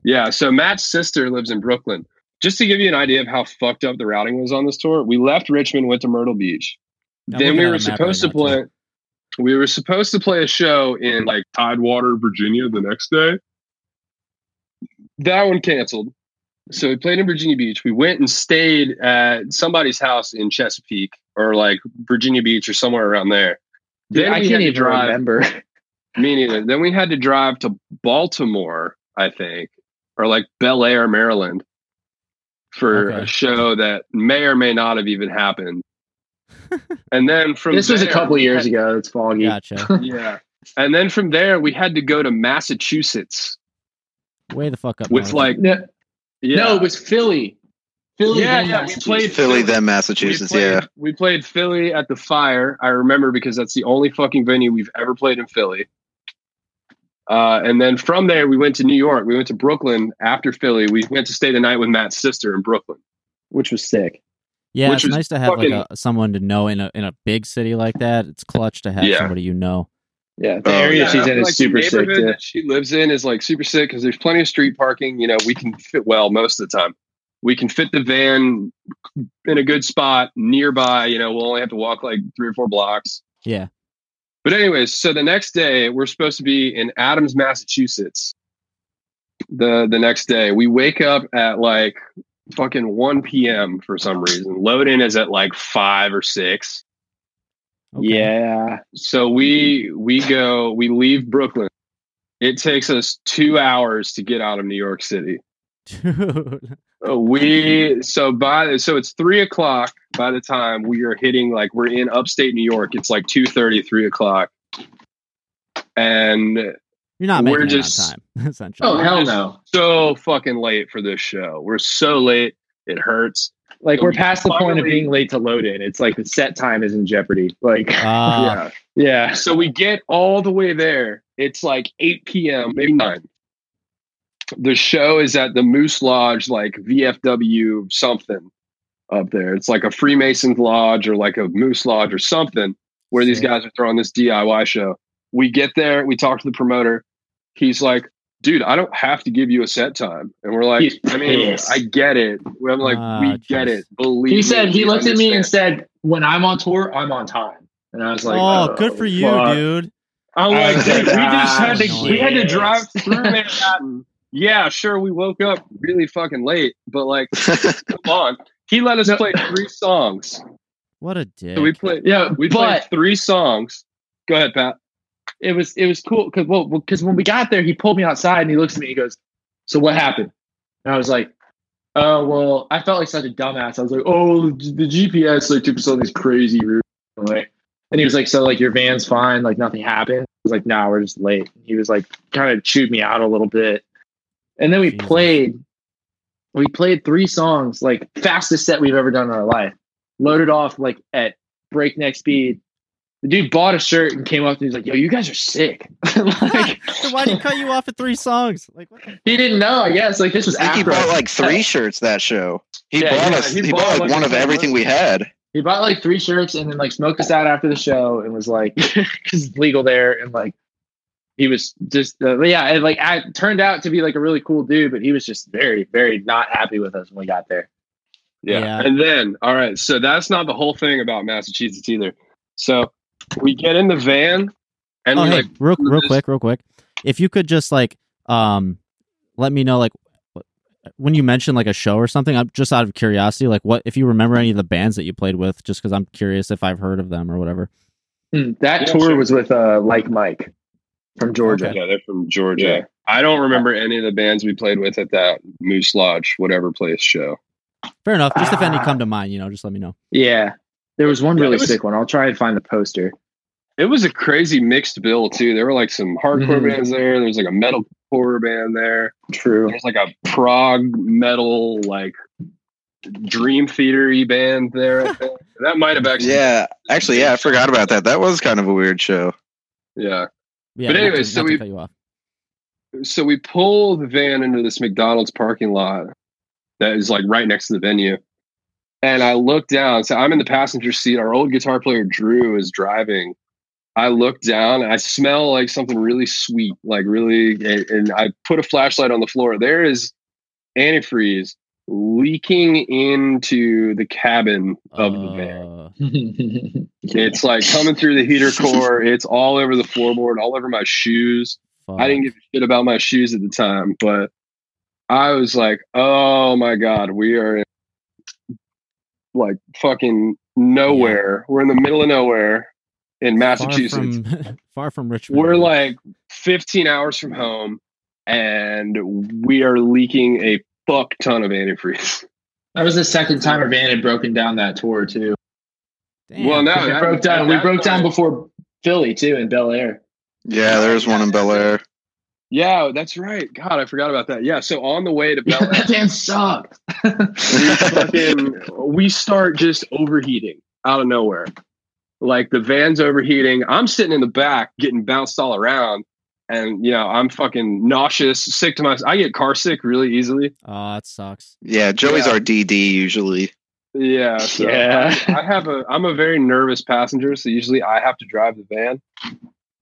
Yeah. So Matt's sister lives in Brooklyn. Just to give you an idea of how fucked up the routing was on this tour, we left Richmond, went to Myrtle Beach. I'm then we were supposed right to play. too. We were supposed to play a show in like Tidewater, Virginia, the next day. That one canceled. So we played in Virginia Beach. We went and stayed at somebody's house in Chesapeake or like Virginia Beach or somewhere around there. Dude, Then I can't even drive. remember. Me neither. Then we had to drive to Baltimore, I think, or like Bel Air, Maryland, for Okay. a show that may or may not have even happened. and then from this was a couple years had- ago. It's foggy. Gotcha. Yeah. And then from there, we had to go to Massachusetts Way the fuck up. with north. like, No, yeah. no, it was Philly. Philly. Yeah, yeah, we played Philly, then we Massachusetts. played, Yeah. we played Philly at the Fire. I remember because that's the only fucking venue we've ever played in Philly. Uh, and then from there, we went to New York. We went to Brooklyn after Philly. We went to stay the night with Matt's sister in Brooklyn. which was sick. yeah, which it's nice to have fucking- like a, someone to know in a in a big city like that. It's clutch to have Yeah. somebody you know. Yeah, the Oh, area yeah. she's in is Like, the super sick neighborhood too. that she lives in is like super sick because there's plenty of street parking. You know, we can fit well most of the time. We can fit the van in a good spot nearby. You know, we'll only have to walk like three or four blocks. Yeah. But anyways, so the next day we're supposed to be in Adams, Massachusetts. The the next day we wake up at like fucking 1 p.m. for some reason. Load in is at like five or six. Okay. Yeah, So we we go we leave Brooklyn. It takes us two hours to get out of New York City. Dude. We so by so it's three o'clock by the time we are hitting like we're in upstate New York. It's like 2:30, 3 o'clock, and You're not We're making just- on time, essentially. Oh hell no! so fucking late for this show. We're so late, it hurts. Like we're past the point of being late to load in. It's like the set time is in jeopardy. Like Ah, yeah. yeah, So we get all the way there. It's like 8 p.m., maybe 9. The show is at the Moose Lodge, like VFW something up there. It's like a Freemasons Lodge or like a Moose Lodge or something where these guys are throwing this DIY show. We get there, we talk to the promoter. He's like, dude, I don't have to give you a set time. And we're like, He's I mean, pissed. I get it. I'm like, Ah, we get it. Believe he me, said he we looked at me and said, "When I'm on tour, I'm on time." And I was like, oh, good for you, fuck." dude. I'm like, dude, we just had to ah, we had to drive through Manhattan. Yeah, sure, we woke up really fucking late, but like, come on. He let us play three songs. What a dick. So we played Yeah, we but played three songs. Go ahead, Pat. It was it was cool because well because when we got there, he pulled me outside and he looks at me. He goes, "So what happened?" And I was like, "Oh well," I felt like such a dumbass. I was like, "Oh, the GPS like took us on this crazy route." Like, and he was like, "So like your van's fine, like nothing happened." I was like, "No, nah, we're just late." He was like, kind of chewed me out a little bit, and then we Jesus. played. We played three songs, like fastest set we've ever done in our life. Loaded off like at breakneck speed. The dude bought a shirt and came up and he's like, "Yo, you guys are sick." like so why did he cut you off at three songs? Like, what he didn't know. I guess like this was I think he bought like three shirts that show. He Yeah, bought yeah, us. he He, bought, bought like, like one of everything we had. he bought like three shirts and then like smoked us out after the show and was like, "Because it's legal there." And like he was just uh, yeah, and like I turned out to be like a really cool dude, but he was just very very not happy with us when we got there. Yeah. Yeah. And then, all right, so that's not the whole thing about Massachusetts either. So we get in the van and Oh, hey, like real, real this- quick, real quick. If you could just like um, let me know like when you mentioned like a show or something. I'm just out of curiosity, like what if you remember any of the bands that you played with, just because I'm curious if I've heard of them or whatever. Hmm, that Yeah, tour sure. was with uh, Like Mike from Georgia. Yeah, they're from Georgia. Yeah. I don't remember any of the bands we played with at that Moose Lodge, whatever place show. Fair enough. Just if any Ah. come to mind, you know, just let me know. Yeah. There was one really was- sick one. I'll try and find the poster. It was a crazy mixed bill too. There were like some hardcore Mhm. bands there. There was like a metal horror band there. True. There's like a prog metal like dream theater band there. That might have actually Yeah, actually, yeah, I forgot about that. That was kind of a weird show. yeah. Yeah. But not to- anyways, so we- cut you off. so we pull the van into this McDonald's parking lot that is like right next to the venue. And I look down. So I'm in the passenger seat. Our old guitar player Drew is driving. I look down. I smell like something really sweet, like really. And, I put a flashlight on the floor. There is antifreeze leaking into the cabin of the van. Uh, It's like coming through the heater core. It's all over the floorboard, all over my shoes. I didn't fuck. give a shit about my shoes at the time, but I was like, oh my God, we are in like fucking nowhere. We're in the middle of nowhere in Massachusetts. Far from, far from Richmond. We're like 15 hours from home and we are leaking a fuck ton of antifreeze. That was the second time our van had broken down that tour too. Damn. Well, no, we that- broke down. at We that broke down before Philly too in Bel Air. Yeah, there was one in Bel Air. Yeah, that's right. God, I forgot about that. Yeah, so on the way to Bel Air, that van sucked. we fucking we start just overheating out of nowhere. Like the van's overheating. I'm sitting in the back getting bounced all around. And you know, I'm fucking nauseous, sick to my I get car sick really easily. Oh, that sucks. Yeah, Joey's Yeah. our DD usually. Yeah. So Yeah. I, I have a I'm a very nervous passenger, so usually I have to drive the van.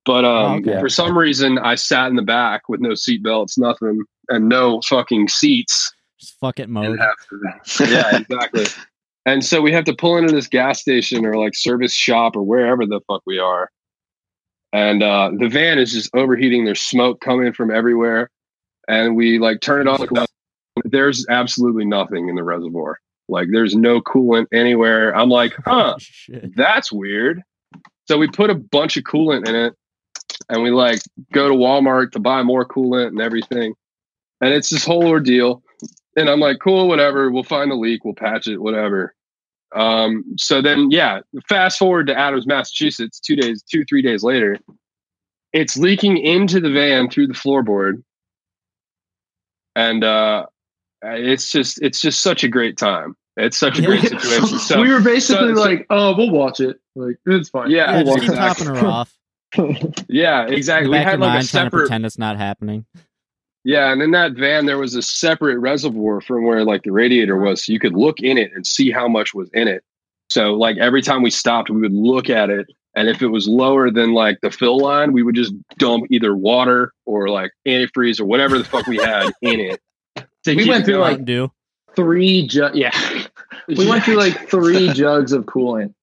But um Oh, okay. for some reason I sat in the back with no seatbelts, nothing, and no fucking seats. Just fuck it and mode. yeah, exactly. And so we have to pull into this gas station or like service shop or wherever the fuck we are. And uh, the van is just overheating. There's smoke coming from everywhere. And we like turn it on. There's absolutely nothing in the reservoir. Like there's no coolant anywhere. I'm like, huh, Shit. that's weird. So we put a bunch of coolant in it and we like go to Walmart to buy more coolant and everything. And it's this whole ordeal. And I'm like, cool, whatever. We'll find the leak. We'll patch it, whatever. Um, so then, yeah, fast forward to Adams, Massachusetts, two days, two, three days later. It's leaking into the van through the floorboard. And uh, it's just, it's just such a great time. It's such a great situation. So, we were basically so- so- like, "Oh, we'll watch it. Like, it's fine." Yeah, Yeah, well, just keep exactly. topping her off. Yeah, exactly. In We had like a mind, trying separate, pretend it's not happening. yeah, and in that van there was a separate reservoir from where like the radiator was, so you could look in it and see how much was in it. So like every time we stopped, we would look at it, and if it was lower than like the fill line, we would just dump either water or like antifreeze or whatever the fuck we had in it. to We went through, like, Mountain Dew. three ju- Yeah, we went through like three jugs of coolant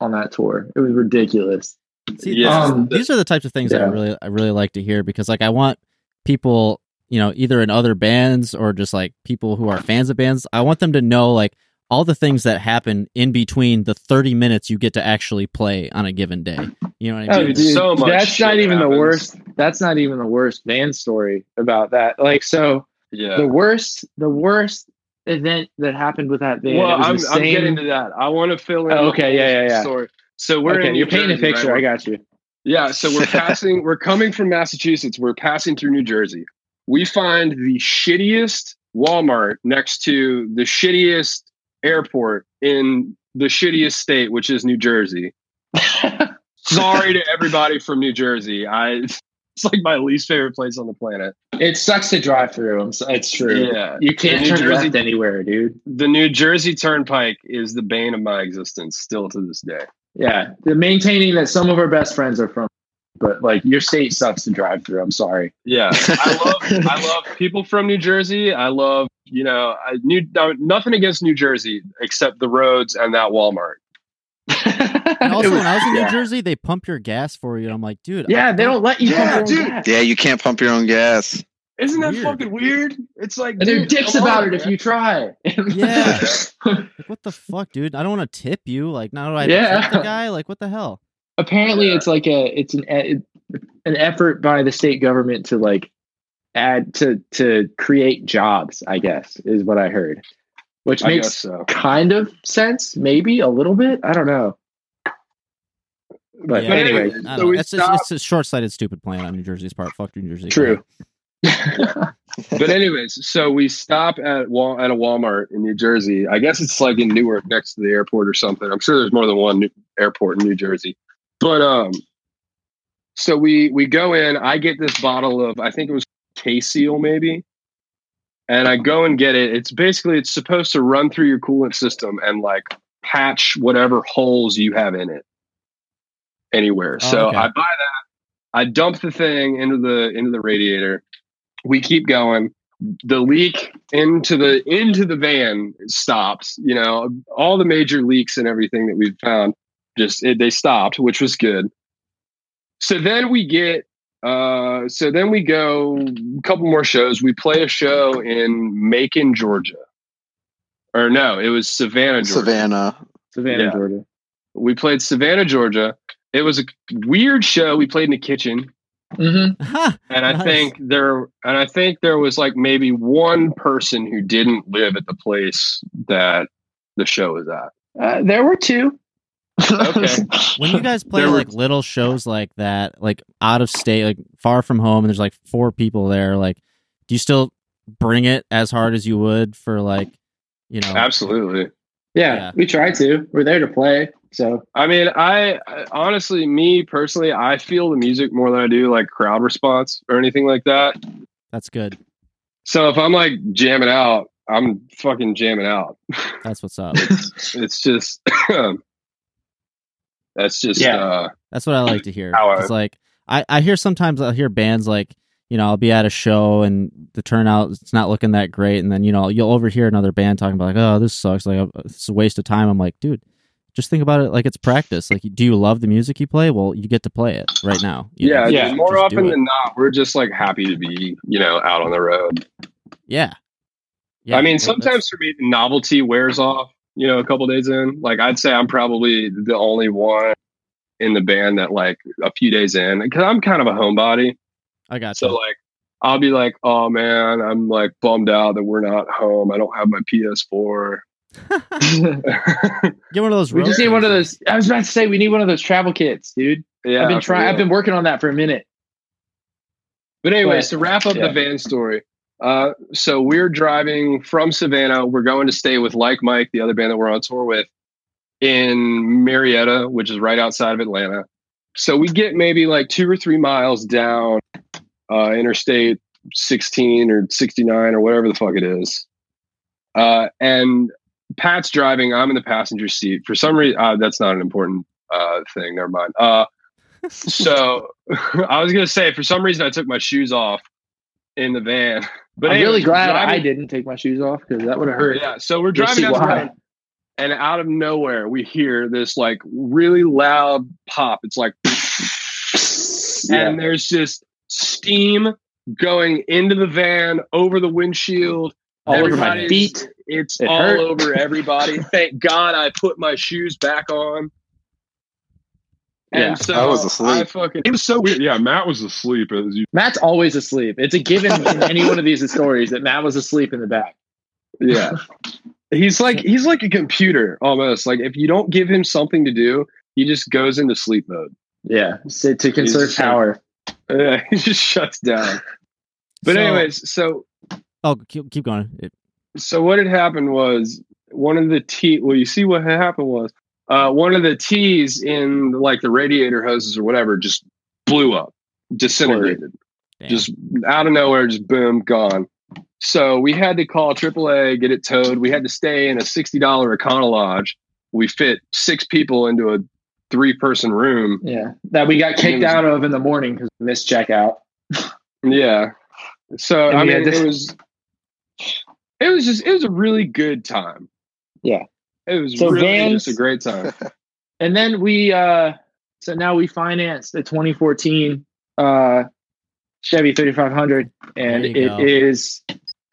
on that tour. It was ridiculous. See, Yeah. these- Um, these are the types of things that I really, I really like to hear because, like, I want people, you know, either in other bands or just like people who are fans of bands. I want them to know like all the things that happen in between the thirty minutes you get to actually play on a given day. You know what I Oh. Dude, so much that's not shit even the worst. That's not even the worst band story about that. Like, so yeah. the worst, the worst event that happened with that van. well, I'm, the I'm getting to that. I want to fill in. Oh, okay, whole yeah, yeah, yeah. Story. So we're okay, you're painting a Jersey, right? picture. We're- I got you. Yeah, so we're passing, we're coming from Massachusetts, we're passing through New Jersey. We find the shittiest Walmart next to the shittiest airport in the shittiest state, which is New Jersey. Sorry to everybody from New Jersey. I it's like my least favorite place on the planet. It sucks to drive through. It's true. Yeah. You can't New turn Jersey- left anywhere, dude. The New Jersey Turnpike is the bane of my existence still to this day. Yeah, the maintaining that some of our best friends are from, but like your state sucks to drive through. I'm sorry. Yeah, I love I love people from New Jersey. I love you know I new no, nothing against New Jersey except the roads and that Walmart. And also, was- when I was in yeah. New Jersey, they pump your gas for you. I'm like, dude, Yeah, I they don't let you. Yeah, pump your dude. gas. Yeah, you can't pump your own gas. Isn't that Weird. fucking weird? It's like And they're dude, dicks about on, it if you try. Yeah. Like, what the fuck, dude? I don't want to tip you. Like, now do I Yeah. tip the guy? Like, what the hell? Apparently, Yeah. it's like a it's an an effort by the state government to like add to to create jobs. I guess is what I heard, which I makes so. kind of sense, maybe a little bit. I don't know. But Yeah. anyway, So don't know. we It's, it's a short-sighted, stupid plan on New Jersey's part. Fuck New Jersey. True. But anyways, so we stop at Wal- at a Walmart in New Jersey. I guess it's like in Newark, next to the airport or something. I'm sure there's more than one new- airport in New Jersey. But um, so we we go in. I get this bottle of I think it was K Seal maybe, and I go and get it. It's basically it's supposed to run through your coolant system and like patch whatever holes you have in it anywhere. Oh, so okay. I buy that. I dump the thing into the into the radiator. We keep going. The leak into the into the van stops. You know, all the major leaks and everything that we've found just it, they stopped, which was good. So then we get uh so then we go a couple more shows. We play a show in Macon, Georgia. Or no, it was Savannah, Georgia. Savannah. Savannah, Yeah. Georgia. We played Savannah, Georgia. It was a weird show. We played in the kitchen. Mm-hmm. Ha! And I Nice. think there and I think there was like maybe one person who didn't live at the place that the show was at. Uh, there were two. Okay. when you guys play There were- like little shows like that, like out of state, like far from home, and there's like four people there, like, do you still bring it as hard as you would for like, you know? Absolutely. Yeah, Yeah. we try to. We're there to play. So I mean, I I- honestly, me personally, I feel the music more than I do like crowd response or anything like that. That's good. So if I'm like jamming out, I'm fucking jamming out. That's what's up. It's just that's just Yeah. uh That's what I like to hear. It's like I, I hear sometimes I hear bands like you know I'll be at a show and the turnout it's not looking that great, and then you know you'll overhear another band talking about like oh this sucks like uh, it's a waste of time. I'm like dude, just think about it like it's practice. Like do you love the music you play? Well, you get to play it right now. you know? yeah, Yeah. more Just often than not, we're just like happy to be, you know, out on the road. yeah. Yeah, I mean, that- sometimes for me, the novelty wears off. You know, a couple days in, like I'd say, I'm probably the only one in the band that, like, a few days in, because I'm kind of a homebody. I got So, you. like, I'll be like, "Oh man, I'm like bummed out that we're not home. I don't have my PS4." Get one of those. we just need one of those. I was about to say we need one of those travel kits, dude. yeah, I've been for trying. I've been working on that for a minute. But anyways, But- to wrap up yeah. the van story, uh, so we're driving from Savannah. We're going to stay with Like Mike, the other band that we're on tour with, in Marietta, which is right outside of Atlanta. So we get maybe like two or three miles down uh, Interstate 16 or 69 or whatever the fuck it is. Uh, and Pat's driving. I'm in the passenger seat. For some reason, uh, that's not an important uh, thing. Never mind. Uh, so I was gonna say, for some reason, I took my shoes off in the van. But I'm really glad driving- I didn't take my shoes off because that would have hurt. Yeah, so we're driving down the road, and out of nowhere, we hear this like really loud pop. It's like, Yeah. and there's just steam going into the van over the windshield. all over my feet. It's It all hurt. over everybody. Thank God I put my shoes back on. And Yeah. so I was asleep. I fucking It was so weird. Yeah, Matt was asleep as you. Matt's always asleep. It's a given in any one of these stories that Matt was asleep in the back. yeah. He's like he's like a computer almost. Like if you don't give him something to do, he just goes into sleep mode. Yeah, so to conserve Jesus. power. Yeah, he just shuts down. But So- anyways, so oh, keep, keep going. It, so what had happened was one of the T. Well, you see what had happened was uh, one of the T's in like the radiator hoses or whatever just blew up, disintegrated, damn. just out of nowhere, just boom, gone. So we had to call AAA, get it towed. We had to stay in a sixty dollar Econo Lodge. We fit six people into a three person room. Yeah, that we got kicked out of in the morning because we missed checkout. Yeah. So And I mean, had to- it was it was just it was a really good time. Yeah. It was So really Vans- just a great time. And then we, uh so now we financed the 2014 uh Chevy 3500, and There you it go. is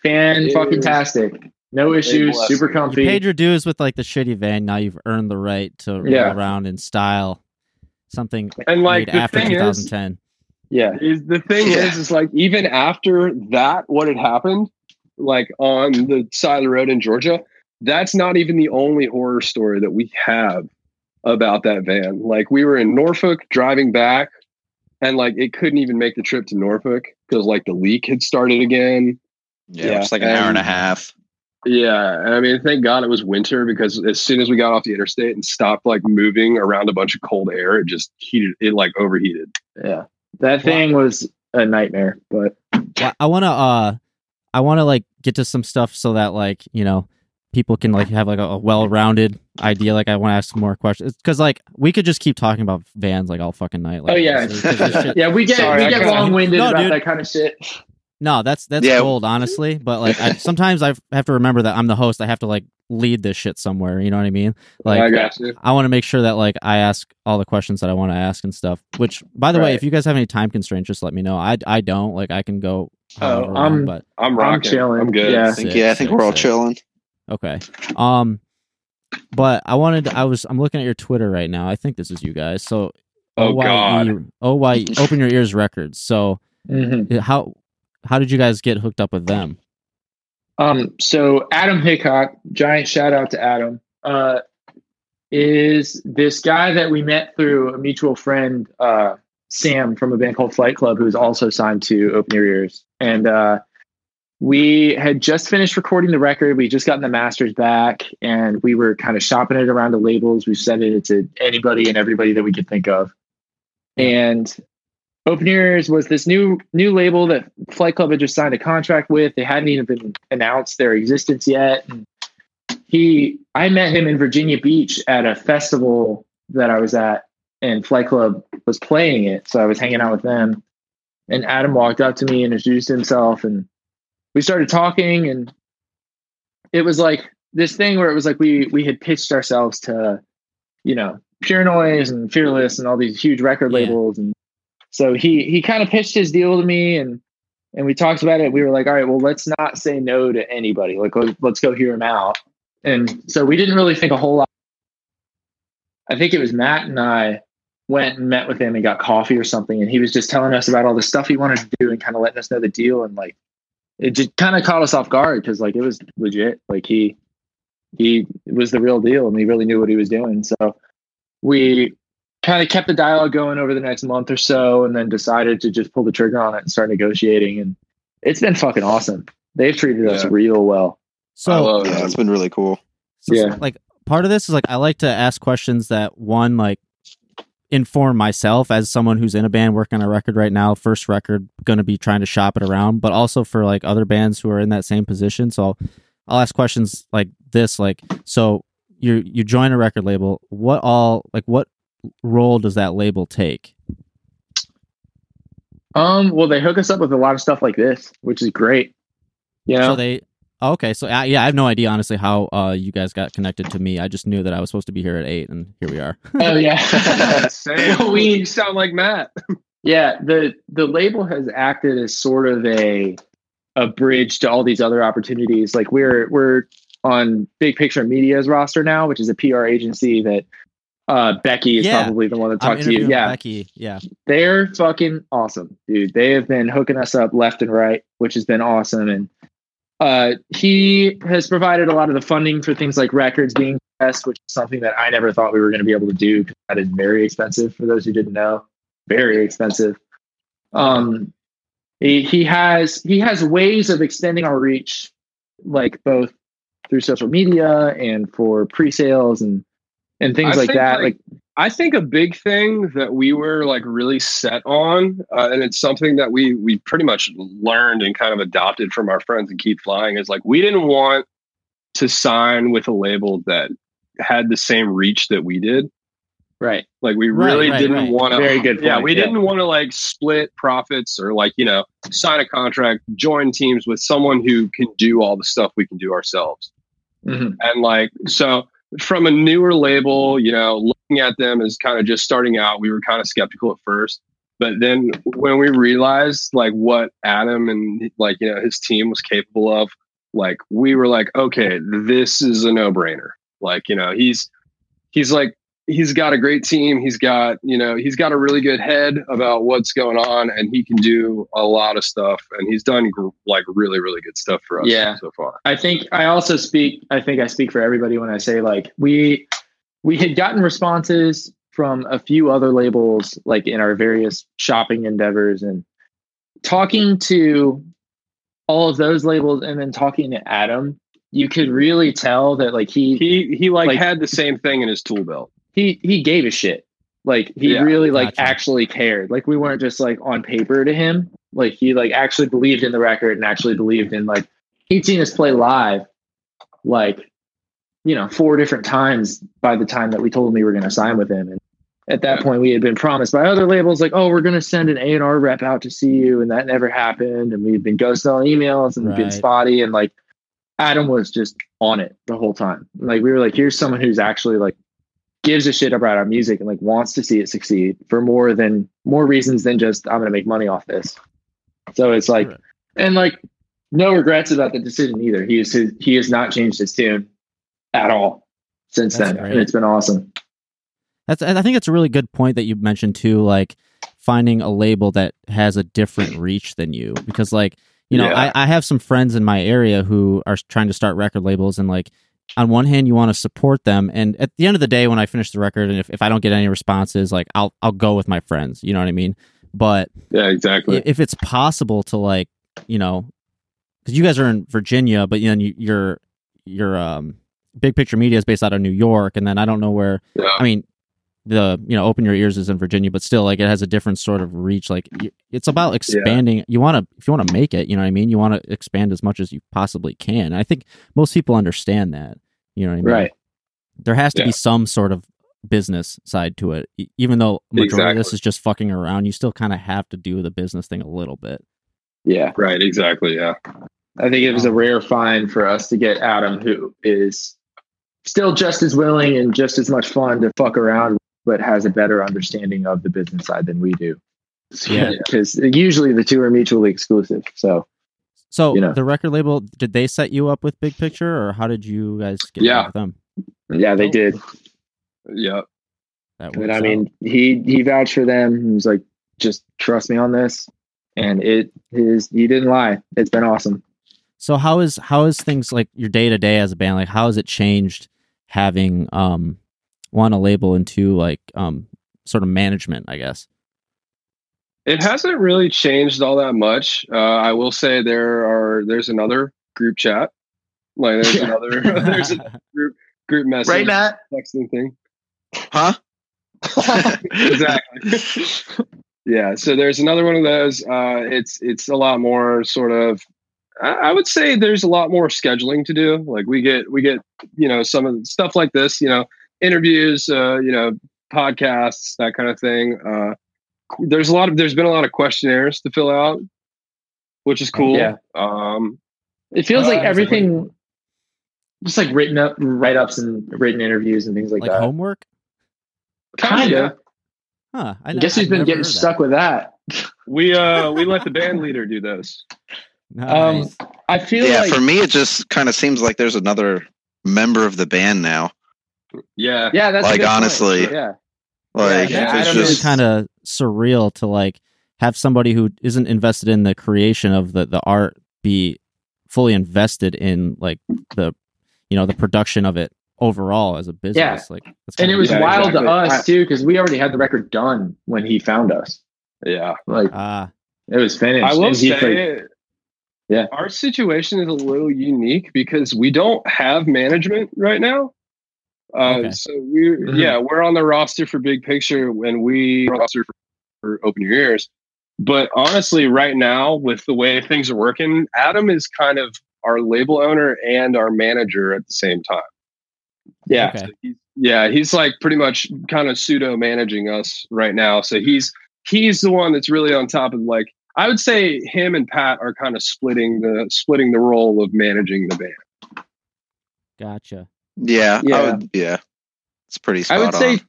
fan It fucking is tastic. No issues, blessing. super You comfy. paid your dues with like the shitty van. Now you've earned the right to roll Yeah. around in style. Something And like made the after thing is, 2010. yeah, is the thing Yeah. is, is like even after that, what had happened, like on the side of the road in Georgia, that's not even the only horror story that we have about that van. Like we were in Norfolk driving back, and like it couldn't even make the trip to Norfolk because like the leak had started again. Yeah, Yeah, it's like an hour and a half. Yeah, I mean, thank God it was winter because as soon as we got off the interstate and stopped like moving around a bunch of cold air, it just heated. It like overheated. yeah. That thing was a nightmare, but I want to uh I want to like get to some stuff so that like, you know, people can like have like a, a well-rounded idea like I want to ask some more questions cuz like we could just keep talking about vans like all fucking night like oh yeah, honestly, 'cause shit- yeah. We get Sorry, we get long winded No, about dude. that kind of shit. No, that's that's Yeah. gold honestly, but like I sometimes I have to remember that I'm the host. I have to like lead this shit somewhere, you know what I mean? Like I got you. I want to make sure that like I ask all the questions that I want to ask and stuff. Which, by the way, if you guys have any time constraints, just let me know. I I don't like I can go. however long, I'm- but I'm rocking. chilling. I'm good. Yeah. I think Sick, yeah, I think sick, we're all sick. chilling. okay. Um, but I wanted. I was. I'm looking at your Twitter right now. I think this is you guys. So. Oh, OYE God. OYE, open your ears records. So Mhm. how how did you guys get hooked up with them? Um, so Adam Hickok, giant shout out to Adam, uh, is this guy that we met through a mutual friend, uh, Sam from a band called Flight Club, who's also signed to Open Your Ears. And uh, we had just finished recording the record. We just gotten the masters back, and we were kind of shopping it around the labels. We sent it to anybody and everybody that we could think of. And Open Ears was this new new label that Flight Club had just signed a contract with. They hadn't even been announced their existence yet. And he, I met him in Virginia Beach at a festival that I was at, and Flight Club was playing it. So I was hanging out with them. And Adam walked up to me and introduced himself, and we started talking. And it was like this thing where it was like we we had pitched ourselves to, you know, Pure Noise and Fearless and all these huge record Yeah. labels and so he he kind of pitched his deal to me and and we talked about it. We were like all right well let's not say no to anybody. Like let- let's go hear him out. And so we didn't really think a whole lot. I think it was matt and i went and met with him and got coffee or something. And he was just telling us about all the stuff he wanted to do and kind of letting us know the deal. And like it just kind of caught us off guard because like it was legit. Like he he was the real deal and he really knew what he was doing. So we kind of kept the dialogue going over the next month or so and then decided to just pull the trigger on it and start negotiating and it's been fucking awesome they've treated us real well So Yeah, it. it's been really cool. So, Yeah. like part of this is like I like to ask questions that one like inform myself as someone who's in a band working on a record right now, first record, going to be trying to shop it around, but also for like other bands who are in that same position. So I'll ask questions like this, like so you you join a record label, what all like what role does that label take? um well they hook us up with a lot of stuff like this which is great you know So they okay, so uh, yeah, I have no idea honestly how uh you guys got connected to me. I just knew that I was supposed to be here at eight, and here we are. oh yeah Same. We- sound like Matt. Yeah, the the label has acted as sort of a a bridge to all these other opportunities. Like we're we're on Big Picture Media's roster now, which is a PR agency that uh, Becky is Yeah. probably the one that I'm talked to you. Yeah, Becky. Yeah, they're fucking awesome, dude. They have been hooking us up left and right, which has been awesome. And uh, he has provided a lot of the funding for things like records being pressed, which is something that I never thought we were going to be able to do because that is very expensive. For those who didn't know, very expensive. Um, he, he has he has ways of extending our reach, like both through social media and for pre-sales and and things I like that. like, like I think a big thing that we were like really set on, uh, and it's something that we we pretty much learned and kind of adopted from our friends and keep flying is like we didn't want to sign with a label that had the same reach that we did. right. Like we really right, didn't right. want to. Very good Yeah, we yeah. didn't want to like split profits or like you know sign a contract, join teams with someone who can do all the stuff we can do ourselves. Mhm. And like, so from a newer label, you know, looking at them as kind of just starting out, we were kind of skeptical at first. But then when we realized like what Adam and like you know his team was capable of, like we were like, okay, this is a no brainer. Like you know he's he's like he's got a great team. He's got, you know, he's got a really good head about what's going on and he can do a lot of stuff and he's done like really, really good stuff for us Yeah. so far. I think I also speak. I think I speak for everybody when I say like we we had gotten responses from a few other labels like in our various shopping endeavors and talking to all of those labels and then talking to Adam, you could really tell that like he He, he like, Like- had the same thing in his tool belt. He he gave a shit. Like he Yeah, really like gotcha. actually cared. Like we weren't just like on paper to him. Like he like actually believed in the record and actually believed in like he'd seen us play live like you know four different times by the time that we told him we were going to sign with him and at that Yeah. point we had been promised by other labels like oh we're going to send an A&R rep out to see you and that never happened and we'd been ghosted on emails and been spotty and like Adam was just on it the whole time like we were like here's someone who's actually like gives a shit about our music and like wants to see it succeed for more than more reasons than just I'm going to make money off this. So it's like, Right. and like no regrets about the decision either. He is his, he has not changed his tune at all since That's then, great. and it's been awesome. That's I think it's a really good point that you mentioned too, like finding a label that has a different reach than you. Because like, you know, Yeah. I, I have some friends in my area who are trying to start record labels and like on one hand you want to support them and at the end of the day when I finish the record and if, if I don't get any responses, like I'll I'll go with my friends. You know what I mean? But Yeah, exactly. if it's possible to like, you know, because you guys are in Virginia, but then you, your your um big picture media is based out of New York, and then I don't know where Yeah. I mean, the you know, open your ears is in Virginia, but still, like, it has a different sort of reach. Like, it's about expanding. You want to, if you want to make it, you know what I mean. You want to expand as much as you possibly can. I think most people understand that. You know what I mean? Right. There has to Yeah. be some sort of business side to it, even though majority of this is just fucking around. You still kind of have to do the business thing a little bit. Yeah. right, exactly. Yeah. I think it was a rare find for us to get Adam, who is still just as willing and just as much fun to fuck around, but has a better understanding of the business side than we do. Yeah. Because usually the two are mutually exclusive. So So You know. the record label, did they set you up with Big Picture, or how did you guys get Yeah. with them? yeah, they did. Yeah. That And I out. mean, he he vouched for them. He was like, just trust me on this. And it is he didn't lie. It's been awesome. So how is how is things like your day to day as a band? Like how has it changed having um one a label and two like um sort of management, I guess. It hasn't really changed all that much. Uh, I will say there are there's another group chat. Like there's Yeah. another there's a group group message right? Matt? texting thing. Huh? exactly. yeah. So there's another one of those. Uh, it's it's a lot more sort of. I, I would say there's a lot more scheduling to do. Like we get we get you know some of the stuff like this. You know interviews. Uh, you know podcasts that kind of thing. Uh, there's a lot of there's been a lot of questionnaires to fill out, which is cool. Yeah. Um, It feels Uh, like it's everything just like written up write ups and written interviews and things like, Like that. homework? Kind of. Huh. I I guess he's I've been getting heard that. stuck with that. we uh we let the band leader do those. Nice. I feel yeah, like for me, it just kind of seems like there's another member of the band now. Yeah. yeah, that's like, good point. honestly, yeah. Like, Yeah, it's just kind of surreal to like have somebody who isn't invested in the creation of the the art be fully invested in like the you know the production of it overall as a business Yeah. like that's And it was Yeah, wild exactly. to us too because we already had the record done when he found us. Yeah. Like ah it was finished. I will and he's say, Yeah. our situation is a little unique because we don't have management right now. Uh, Okay. So we, are Mhm. yeah, we're on the roster for Big Picture when we roster for, for Open Your Ears. But honestly, right now with the way things are working, Adam is kind of our label owner and our manager at the same time. yeah. okay He's, yeah, he's like pretty much kind of pseudo managing us right now. So he's he's the one that's really on top of like I would say him and Pat are kind of splitting the splitting the role of managing the band. gotcha yeah, Yeah. I would, yeah, it's pretty. Spot I would say.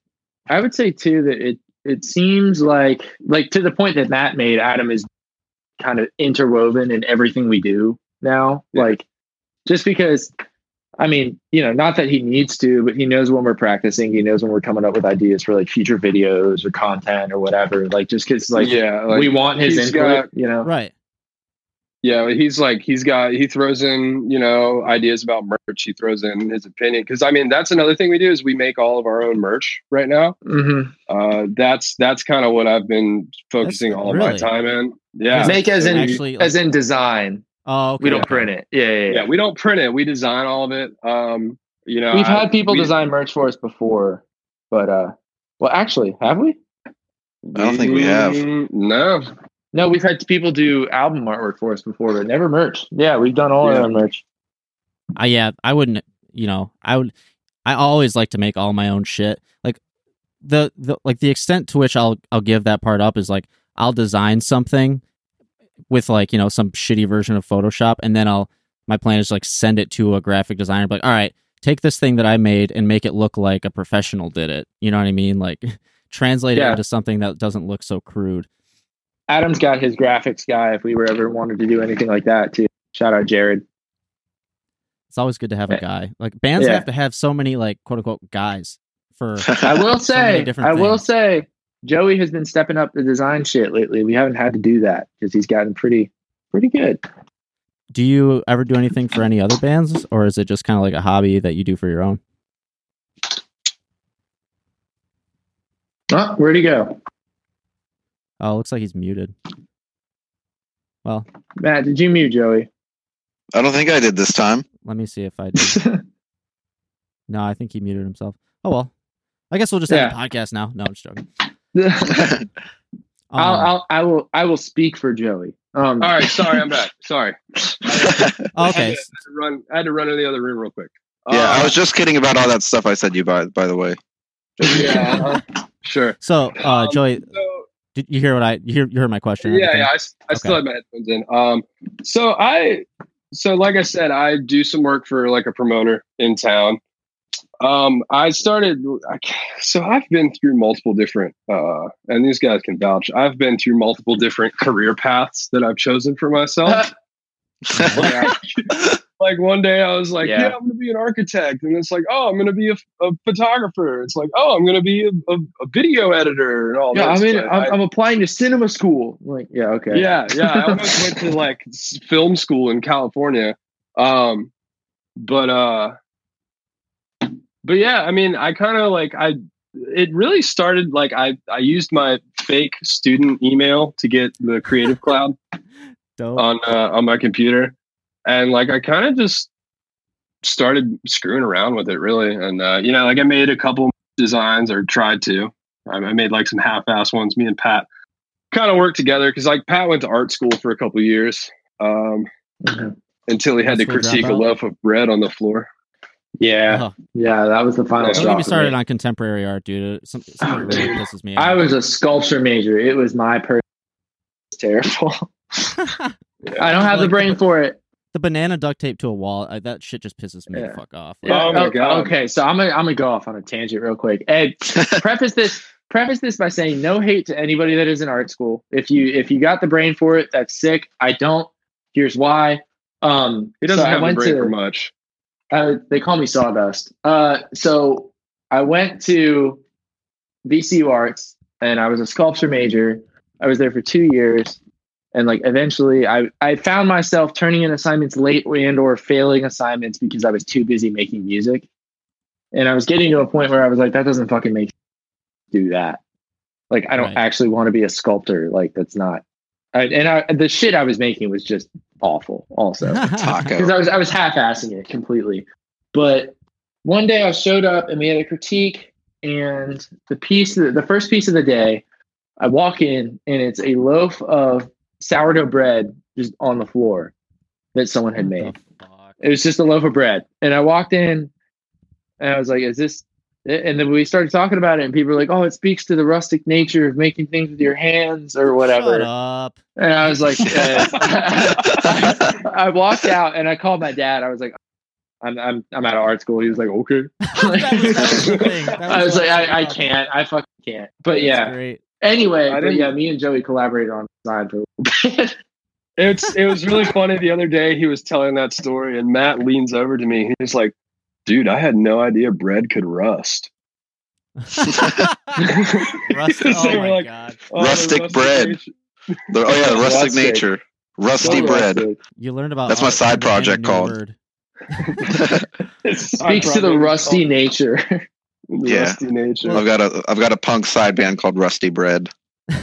I would say too that it it seems like like to the point that Matt made, Adam is kind of interwoven in everything we do now. Yeah. Like just because I mean, you know, not that he needs to, but he knows when we're practicing. He knows when we're coming up with ideas for like future videos or content or whatever. Like just because like, yeah, like, we want his input, got- you know. Right. Yeah, he's like he's got he throws in you know ideas about merch. He throws in his opinion because I mean that's another thing we do is we make all of our own merch right now. hmm Uh, that's that's kind of what I've been focusing That's- all of my time in. Yeah, Make as in Actually, as in design. Oh, okay. We don't print it. Yeah, yeah, yeah. yeah, we don't print it. We design all of it. Um, you know, We've I- had people we- design merch for us before, but uh, well, actually, have we? I don't think we have. Mm, No, No, we've had people do album artwork for us before, but never merch. Yeah, we've done all Yeah. our own merch. Uh, yeah, I wouldn't. You know, I would. I always like to make all my own shit. Like the the like the extent to which I'll I'll give that part up is like I'll design something with like you know some shitty version of Photoshop, and then I'll my plan is like send it to a graphic designer. Be like, all right, take this thing that I made and make it look like a professional did it. You know what I mean? Like translate it into something that doesn't look so crude. Adam's got his graphics guy. If we were ever wanted to do anything like that, too. Shout out Jared. It's always good to have a guy. Like bands Yeah. have to have so many like quote unquote guys for I will So say, different I will things. say, Joey has been stepping up the design shit lately. We haven't had to do that because he's gotten pretty, pretty good. Do you ever do anything for any other bands, or is it just kind of like a hobby that you do for your own? Oh, where'd he go? Oh, it looks like he's muted. Well, Matt, did you mute Joey? I don't think I did this time. let me see if I did. no, I think he muted himself. Oh well, I guess we'll just have a podcast now. No, I'm just joking. Um, I'll, I'll, I will, I will speak for Joey. Um, all right. Sorry, I'm back. Sorry. okay, I had to run. I had to run in the other room real quick. yeah, Uh, I was just kidding about all that stuff I said you by by the way. yeah, uh, sure. so uh, Um, Joey, so- did you hear what I you hear? You heard my question? and yeah, everything? yeah. I, s- I still Okay. have my headphones in. Um, so I, so like I said, I do some work for like a promoter in town. Um, I started. I, ca- so I've been through multiple different, uh, and these guys can vouch. I've been through multiple different career paths that I've chosen for myself. like, like one day I was like, Yeah. yeah. I'm going to be an architect. And it's like, oh, I'm going to be a, a photographer. It's like, oh, I'm going to be a, a, a video editor and all yeah, that. I mean, I'm, I'm applying to cinema school. I'm like, yeah, okay. yeah, yeah. I almost went to like film school in California. Um, but uh, but yeah, I mean, I kind of like I. It really started like I I used my fake student email to get the Creative Cloud on uh, on my computer, and like I kind of just started screwing around with it really, and uh, you know, like I made a couple designs or tried to. I I made like some half-ass ones. Me and Pat kind of worked together because like Pat went to art school for a couple years um, Mhm. until he had to critique a loaf of bread on the floor. Yeah, Oh, yeah, that was the final Don't don't straw. get me started on contemporary art, dude. It- Some, some Oh, really dude. pisses me I was a sculpture major. It was my per terrible. I don't have the brain for it. The banana duct tape to a wall. I, that shit just pisses me Yeah. the fuck off. Oh my o- God. Okay, so I'm gonna I'm gonna go off on a tangent real quick. Ed, preface this preface this by saying no hate to anybody that is in art school. If you if you got the brain for it, that's sick. I don't. Here's why. Um, He doesn't so have the brain to- for much. uh, they call me Sawdust. Uh, so I went to VCU Arts and I was a sculpture major. I was there for two years, and like eventually, I I found myself turning in assignments late and or failing assignments because I was too busy making music, and I was getting to a point where I was like, that doesn't fucking make sense do that. Like I don't Right. actually want to be a sculptor. Like that's not. I, and I, the shit I was making was just awful. Also, because I was I was half-assing it completely. But one day I showed up and we had a critique, and the piece, the first piece of the day, I walk in and it's a loaf of sourdough bread just on the floor that someone had made. It was just a loaf of bread, and I walked in and I was like, "Is this?" And then we started talking about it, and people were like, "Oh, it speaks to the rustic nature of making things with your hands or whatever." Shut up. And I was like, I walked out and I called my dad. I was like, I'm I'm I'm out of art school. He was like, okay. that was, that was the thing. That I was like, I, I can't. I fucking can't. But yeah. Great. Anyway, I but didn't- yeah, me and Joey collaborated on the side for a little bit. It's it was really funny the other day. He was telling that story, and Matt leans over to me. He's like, "Dude, I had no idea bread could rust." Rust- oh my like, god. Oh, Rustic bread. nature. Oh yeah, the rustic Rustic. nature, rusty So bread. rustic. You learned about That's my side project called- word. It's a side Speaks to the rusty called nature. The Yeah. rusty nature. I've got a I've got a punk side band called Rusty Bread.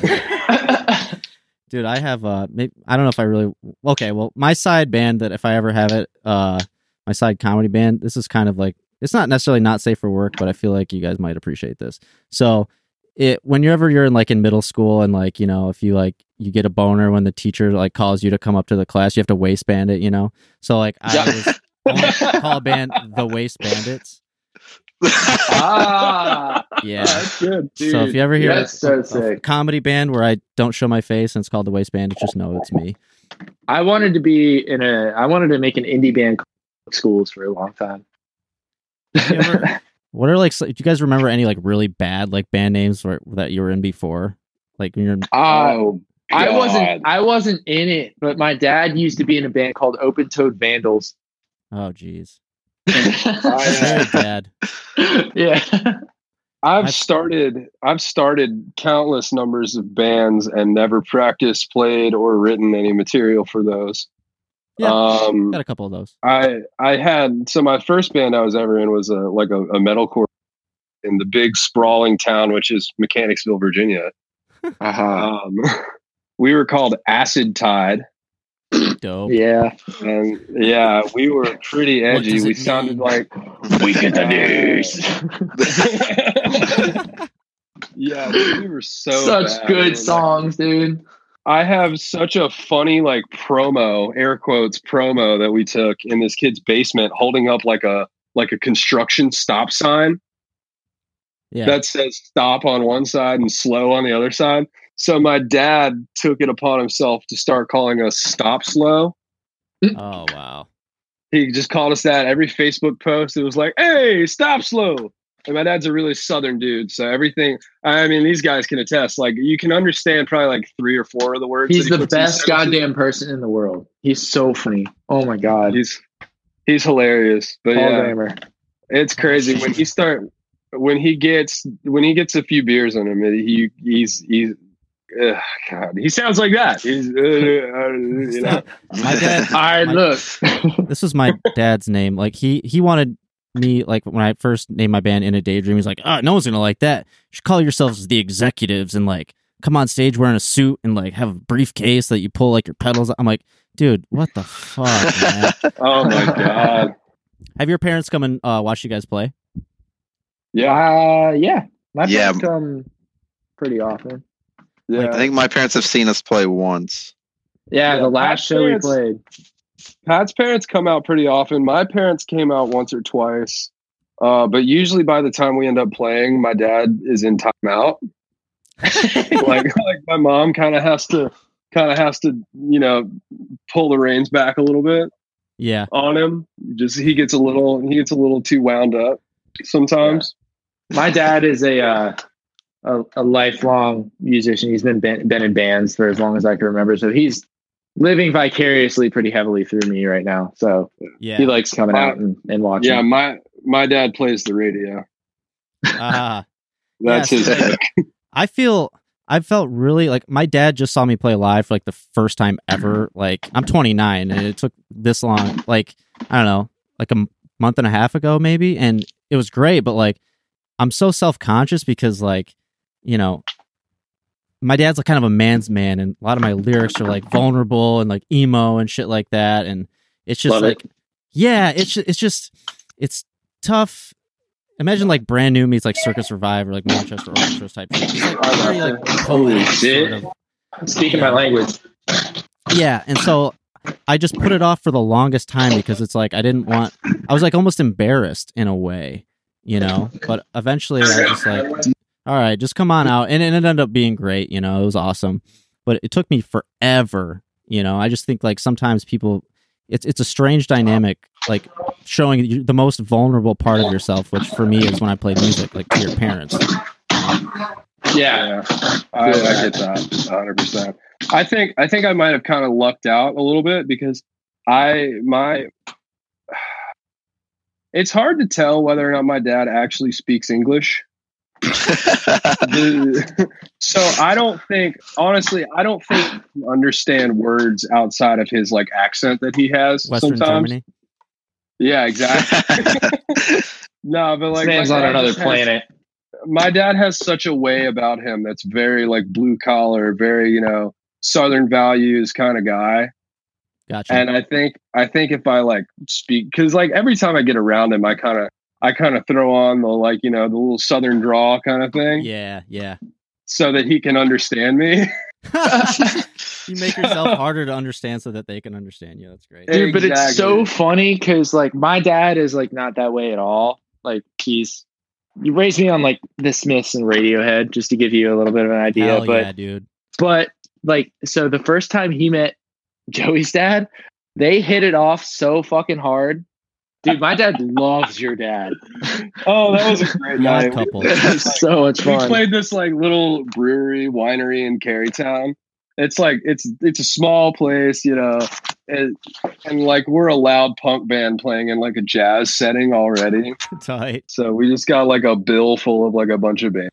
Dude, I have uh maybe, I don't know if I really Okay, well, my side band that if I ever have it uh my side comedy band, this is kind of like it's not necessarily not safe for work, but I feel like you guys might appreciate this. So, it whenever you're in like in middle school and like, you know, if you like you get a boner when the teacher like calls you to come up to the class, you have to waistband it, you know. So like I Yeah. was call a band the Waist Bandits. Ah, Yeah. That's good. so if you ever hear that's a, so a sick. comedy band where I don't show my face and it's called the Waist Bandits, just know it's me. I wanted to be in a. I wanted to make an indie band called schools for a long time. Ever- What are like? so- Do you guys remember any like really bad like band names or, that you were in before? Like when you're Uh, oh, I wasn't. I wasn't in it, but my dad used to be in a band called Open Toed Vandals. oh geez, I, very uh, bad. yeah. I've I've- started I've started countless numbers of bands and never practiced, played, or written any material for those. Yeah. Um, Got a couple of those. I I had so my first band I was ever in was a like a, a metalcore in the big sprawling town which is Mechanicsville, Virginia. Uh-huh. Um, we were called Acid Tide, Dope. Yeah. and yeah, we were pretty edgy. We it sounded mean? like we get the news. yeah, we were so Such bad. We were good like- songs, dude. I have such a funny like promo, air quotes promo that we took in this kid's basement, holding up like a like a construction stop sign Yeah. that says stop on one side and slow on the other side. So my dad took it upon himself to start calling us stop slow. oh wow. He just called us that every Facebook post. It was like, hey, stop slow. And my dad's a really southern dude. So everything, I mean, these guys can attest. Like, you can understand probably like three or four of the words. He's he the best goddamn person in the world. He's so funny. Oh my god. He's he's hilarious. But Paul yeah, Grammer. it's crazy when he start when he gets when he gets a few beers on him. He he's he's ugh, God. He sounds like that. He's uh, uh, you know. My dad. All right, My- look. this was my dad's name. Like he he wanted me like when I first named my band in a daydream. He's like, oh, no one's gonna like that. You should call yourselves the executives and like come on stage wearing a suit and like have a briefcase that you pull like your pedals. I'm like, dude, what the fuck, man? Oh my god. Have your parents come and uh, watch you guys play? Yeah. Uh, yeah. My Yeah. parents come pretty often. Yeah. I think my parents have seen us play once. Yeah, Yeah, the last Pat's show we played. Pat's parents come out pretty often. My parents came out once or twice. Uh, but usually by the time we end up playing, my dad is in timeout. like like my mom kind of has to kind of has to, you know, pull the reins back a little bit Yeah. on him. Just he gets a little he gets a little too wound up sometimes. My dad is a uh, a, a lifelong musician. He's been, been been in bands for as long as I can remember. So he's living vicariously pretty heavily through me right now. So Yeah. he likes coming out and, and watching. Yeah, my my dad plays the radio. Ah. That's Yes. his pick. I feel I felt really like my dad just saw me play live for like the first time ever. Like I'm 29 and it took this long. Like I don't know, like a m- month and a half ago maybe, and it was great. But like I'm so self conscious because like you know my dad's like kind of a man's man, and a lot of my lyrics are like vulnerable and like emo and shit like that, and it's just Love it. like yeah, it's it's just it's tough. Imagine like brand new meets like Circa Survive or like Manchester Orchestras type shit. Like very like Holy shit. sort of. Speaking my language. Yeah, and so I just put it off for the longest time because it's like I didn't want. I was like almost embarrassed in a way, you know. But eventually, I just like, all right, just come on out, and it ended up being great. You know, it was awesome, but it took me forever. You know, I just think like sometimes people, it's it's a strange dynamic, like showing the most vulnerable part of yourself, which for me is when I play music, like to your parents. Yeah. I, I get that 100. percent I think I think I might have kind of lucked out a little bit because I my it's hard to tell whether or not my dad actually speaks English. The- so I don't think honestly I don't think I can understand words outside of his like accent that he has Western sometimes. Germany. Yeah, exactly. no, but like Man's my on dad another just has- planet. my dad has such a way about him that's very like blue collar, very you know southern values kind of guy. Gotcha. And I think I think if I like speak because like every time I get around him, I kind of I kind of throw on the like you know the little southern draw kind of thing, yeah, yeah. so that he can understand me. you make yourself harder to understand so that they can understand you. That's great. Dude, but it's so funny because like my dad is like not that way at all. Like he's you raised me on like the Smiths and Radiohead just to give you a little bit of an idea. Hell but yeah, dude. but like so the first time he met Joey's dad, they hit it off so fucking hard. Dude, my dad loves your dad. Oh, that was a great The odd night. couple. So much fun. we played this like little brewery winery in Carytown. It's like it's it's a small place, you know, and, and like we're a loud punk band playing in like a jazz setting already. Tight. So we just got like a bill full of like a bunch of bands,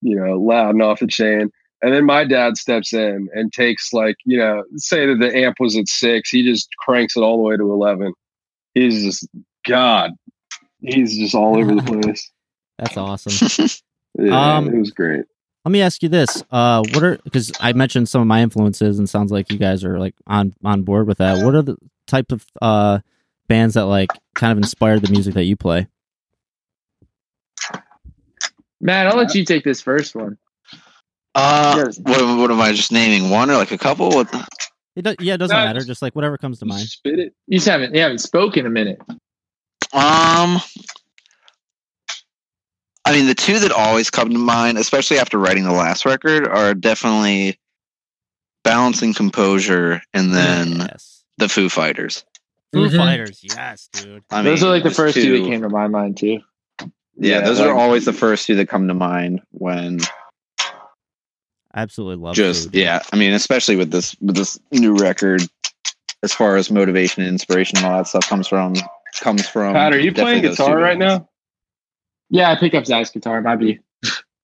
you know, loud and off the chain. And then my dad steps in and takes like, you know, say that the amp was at six, he just cranks it all the way to eleven. He's just God. He's just all over the place. That's awesome. Yeah, Um, it was great. Let me ask you this: uh, What are because I mentioned some of my influences, and sounds like you guys are like on on board with that. What are the type of uh bands that like kind of inspired the music that you play? Matt, I'll let you take this first one. Uh, what, what am I just naming? One or like a couple? What? It do, yeah, it doesn't No, matter. just- Just like whatever comes to mind. Spit it. You just haven't you haven't spoken a minute. Um, I mean, the two that always come to mind, especially after writing the last record, are definitely Balance and Composure and then yes, the Foo Fighters. Foo Mhm. Fighters. Yes, dude. I Those mean, are like the first two that came to my mind too. Yeah, those like- are always the first two that come to mind when I absolutely love. just Foo, dude. yeah. I mean, especially with this with this new record, as far as motivation and inspiration and all that stuff comes from comes from. Pat, are you playing guitar right now? Yeah, I pick up Zach's guitar, might be.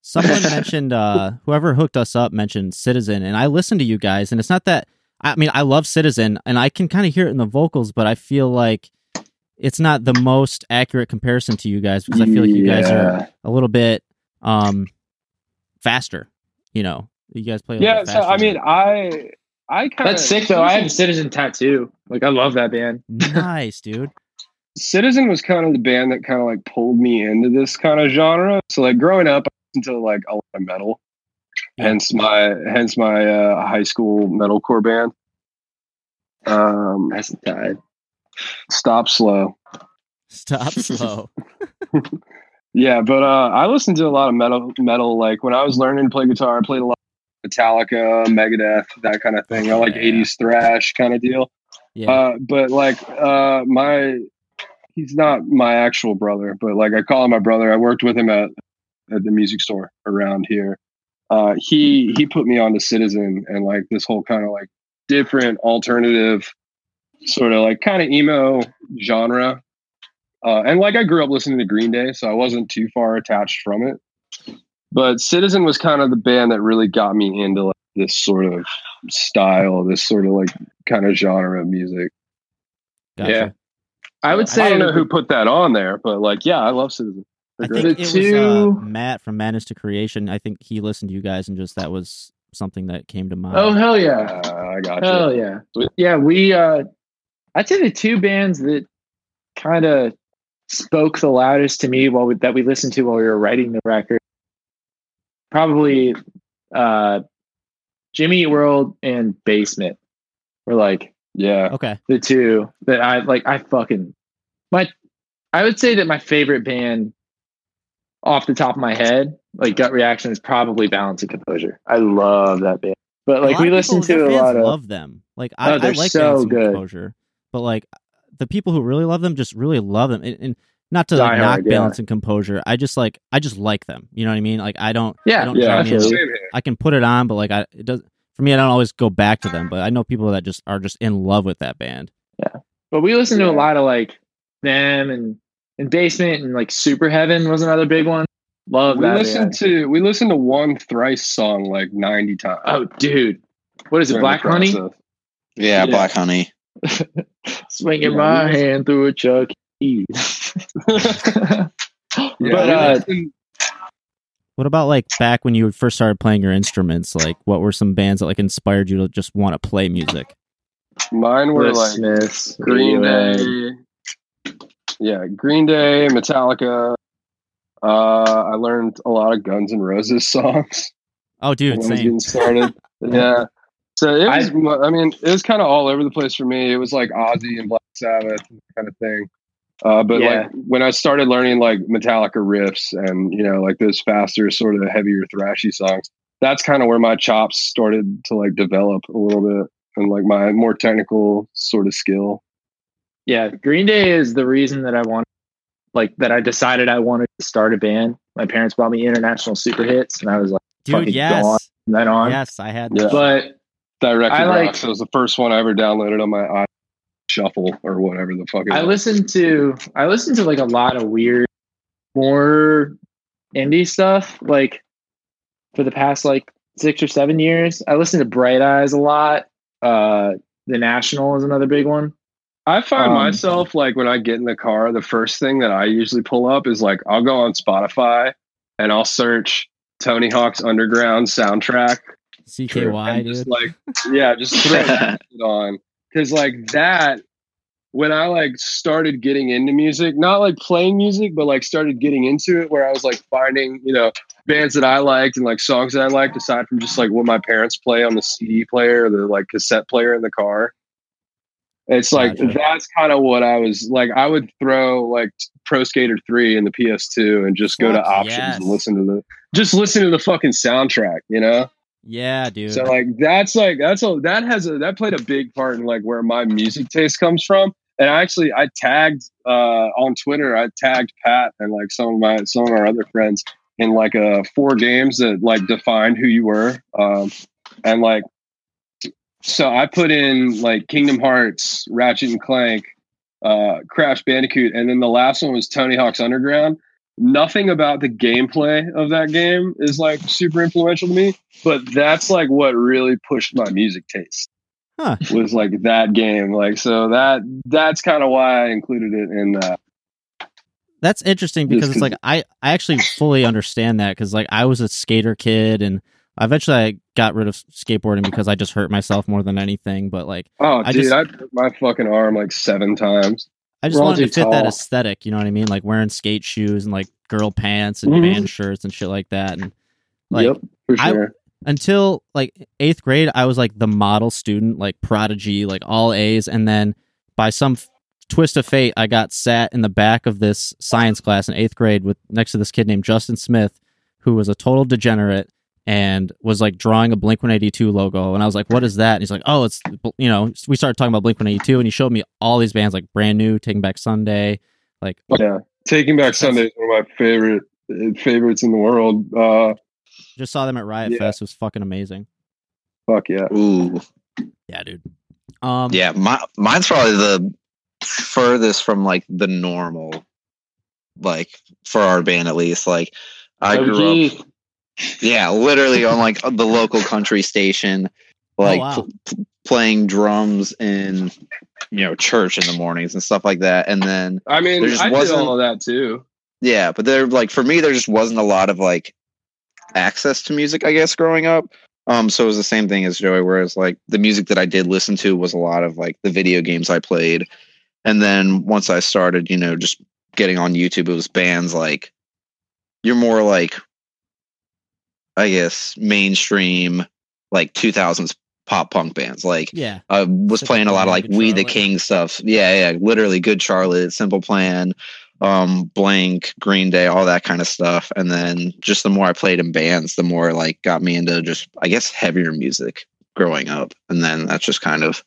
Someone mentioned uh whoever hooked us up mentioned Citizen, and I listened to you guys, and it's not that. I mean, I love Citizen, and I can kind of hear it in the vocals, but I feel like it's not the most accurate comparison to you guys because I feel like you guys are a little bit um faster. You know, you guys play. A Yeah, so I mean, I I kind of That's sick though. I have a citizen tattoo. Like I love that band. nice, dude. Citizen was kind of the band that kind of like pulled me into this kind of genre. So like growing up, I listened to like a lot of metal. Yeah. Hence my hence my uh, high school metalcore band. Um, That's tied. stop slow. Stop slow. Yeah, but uh, I listened to a lot of metal. Metal like when I was learning to play guitar, I played a lot of Metallica, Megadeth, that kind of thing. I like Yeah. '80s thrash kind of deal. Yeah, Uh, but like uh, my, he's not my actual brother, but like I call him my brother. I worked with him at at the music store around here. Uh, he he put me on to Citizen and like this whole kind of like different alternative, sort of like kind of emo genre. Uh, and like I grew up listening to Green Day, so I wasn't too far attached from it. But Citizen was kind of the band that really got me into like this sort of style, this sort of like kind of genre of music. gotcha. yeah. I would say I don't know who put that on there, but like, yeah, I love Citizen. I They're think great. it The was uh, two- Matt from Madness to Creation. I think he listened to you guys, and just that was something that came to mind. Oh hell yeah. Uh, I got you. Hell yeah. Yeah, we uh I'd say the two bands that kind of spoke the loudest to me while we, that we listened to while we were writing the record probably uh Jimmy World and Basement were like Yeah. okay. the two that I like I fucking my I would say that my favorite band off the top of my head, like gut reaction is probably Balance and Composure. I love that band. But like we listen to a lot of love them. Like I, Oh, I like so Balance and good. Composure, but like the people who really love them just really love them. And, and not to like, knock Hard, yeah. balance and composure. I just like I just like them. You know what I mean? Like I don't. Yeah, I don't Yeah, draw me in. absolutely. same here. I can put it on, but like I it does for me. I don't always go back to them, but I know people that just are just in love with that band. Yeah, but we listened to a lot of like them and and Basement and like Super Heaven was another big one. Love We that. listened band. to we listened to one thrice song like ninety times. Oh, dude, what is it? during the Black Honey? Yeah, Yeah. Black Honey. Swinging Yeah, my hand through a Chuck Yeah, But, uh, What about like back when you first started playing your instruments? Like, what were some bands that like inspired you to just want to play music? mine were The like Smiths, Green Radiohead. Day. Yeah, Green Day, Metallica. Uh, I learned a lot of Guns N' Roses songs Oh, dude, when I was same. getting started. yeah. So it was, I, mean, it was kind of all over the place for me. It was like Ozzy and Black Sabbath kind of thing. Uh, but Yeah. like when I started learning like Metallica riffs and you know like those faster, sort of heavier, thrashy songs, that's kind of where my chops started to like develop a little bit and like my more technical sort of skill. Yeah, Green Day is the reason that I want, like, that I decided I wanted to start a band. My parents bought me International Super Hits, and I was like, Dude, fucking yes, gone. from then on. yes, I had. Yeah. But Directed I like- Rocks. It was the first one I ever downloaded on my i shuffle or whatever the fuck. It I was. listened to I listened to like a lot of weird, more indie stuff. Like for the past like six or seven years, I listened to Bright Eyes a lot. Uh, the National is another big one. I find Um, myself like when I get in the car, the first thing that I usually pull up is like I'll go on Spotify and I'll search Tony Hawk's Underground soundtrack. CKY, and dude. just like yeah, just throw that on because like that. When I like started getting into music, not like playing music, but like started getting into it, where I was like finding you know bands that I liked and like songs that I liked, aside from just like what my parents play on the CD player or the like cassette player in the car. It's like Gotcha. that's kind of what I was like. I would throw like Pro Skater three in the PS2 and just go to options yes. and listen to the just listen to the fucking soundtrack, you know. yeah, dude. So like that's like that's a that has a that played a big part in like where my music taste comes from. And I actually I tagged uh on Twitter, I tagged Pat and like some of my some of our other friends in like uh four games that like defined who you were. Um and like so I put in like Kingdom Hearts, Ratchet and Clank, uh Crash Bandicoot, and then the last one was Tony Hawk's Underground. Nothing about the gameplay of that game is like super influential to me but that's like what really pushed my music taste Huh. was like that game like so that that's kind of why i included it in uh That's interesting because it's like I I actually fully understand that because like I was a skater kid and eventually I got rid of skateboarding because I just hurt myself more than anything. But like oh I dude just- i broke my fucking arm like seven times I just We're wanted to fit that aesthetic. You know what I mean? Like wearing skate shoes and like girl pants and Mhm. band shirts and shit like that. And like yep sure until like eighth grade, I was like the model student, like prodigy, like all A's. And then by some f- twist of fate, I got sat in the back of this science class in eighth grade with next to this kid named Justin Smith, who was a total degenerate and was like drawing a Blink 182 logo. And I was like, what is that? And he's like, oh, it's, you know, we started talking about Blink 182 and he showed me all these bands like Brand New, Taking Back Sunday. Like, yeah taking back sunday is one of my favorite favorites in the world uh just saw them at Riot Yeah. Fest. It was fucking amazing. fuck yeah Ooh, Yeah, dude. Um, yeah. My, mine's probably the furthest from like the normal, like for our band at least. Like I grew up, yeah, literally on like the local country station, like wow. pl- pl- playing drums in you know church in the mornings and stuff like that. And then i mean There just i wasn't- all of that too Yeah, but there like for me there just wasn't a lot of like access to music, I guess, growing up. Um so it was the same thing as Joey, whereas like the music that I did listen to was a lot of like the video games I played. And then once I started, you know, just getting on YouTube, it was bands like you're more like I guess mainstream like 2000s pop punk bands. Like Yeah. I was Simple playing a lot of like We the King stuff. Yeah, yeah, literally Good Charlotte, Simple Plan, um, Blink, Green Day, all that kind of stuff. And then just the more I played in bands, the more like got me into just I guess heavier music growing up. And then that's just kind of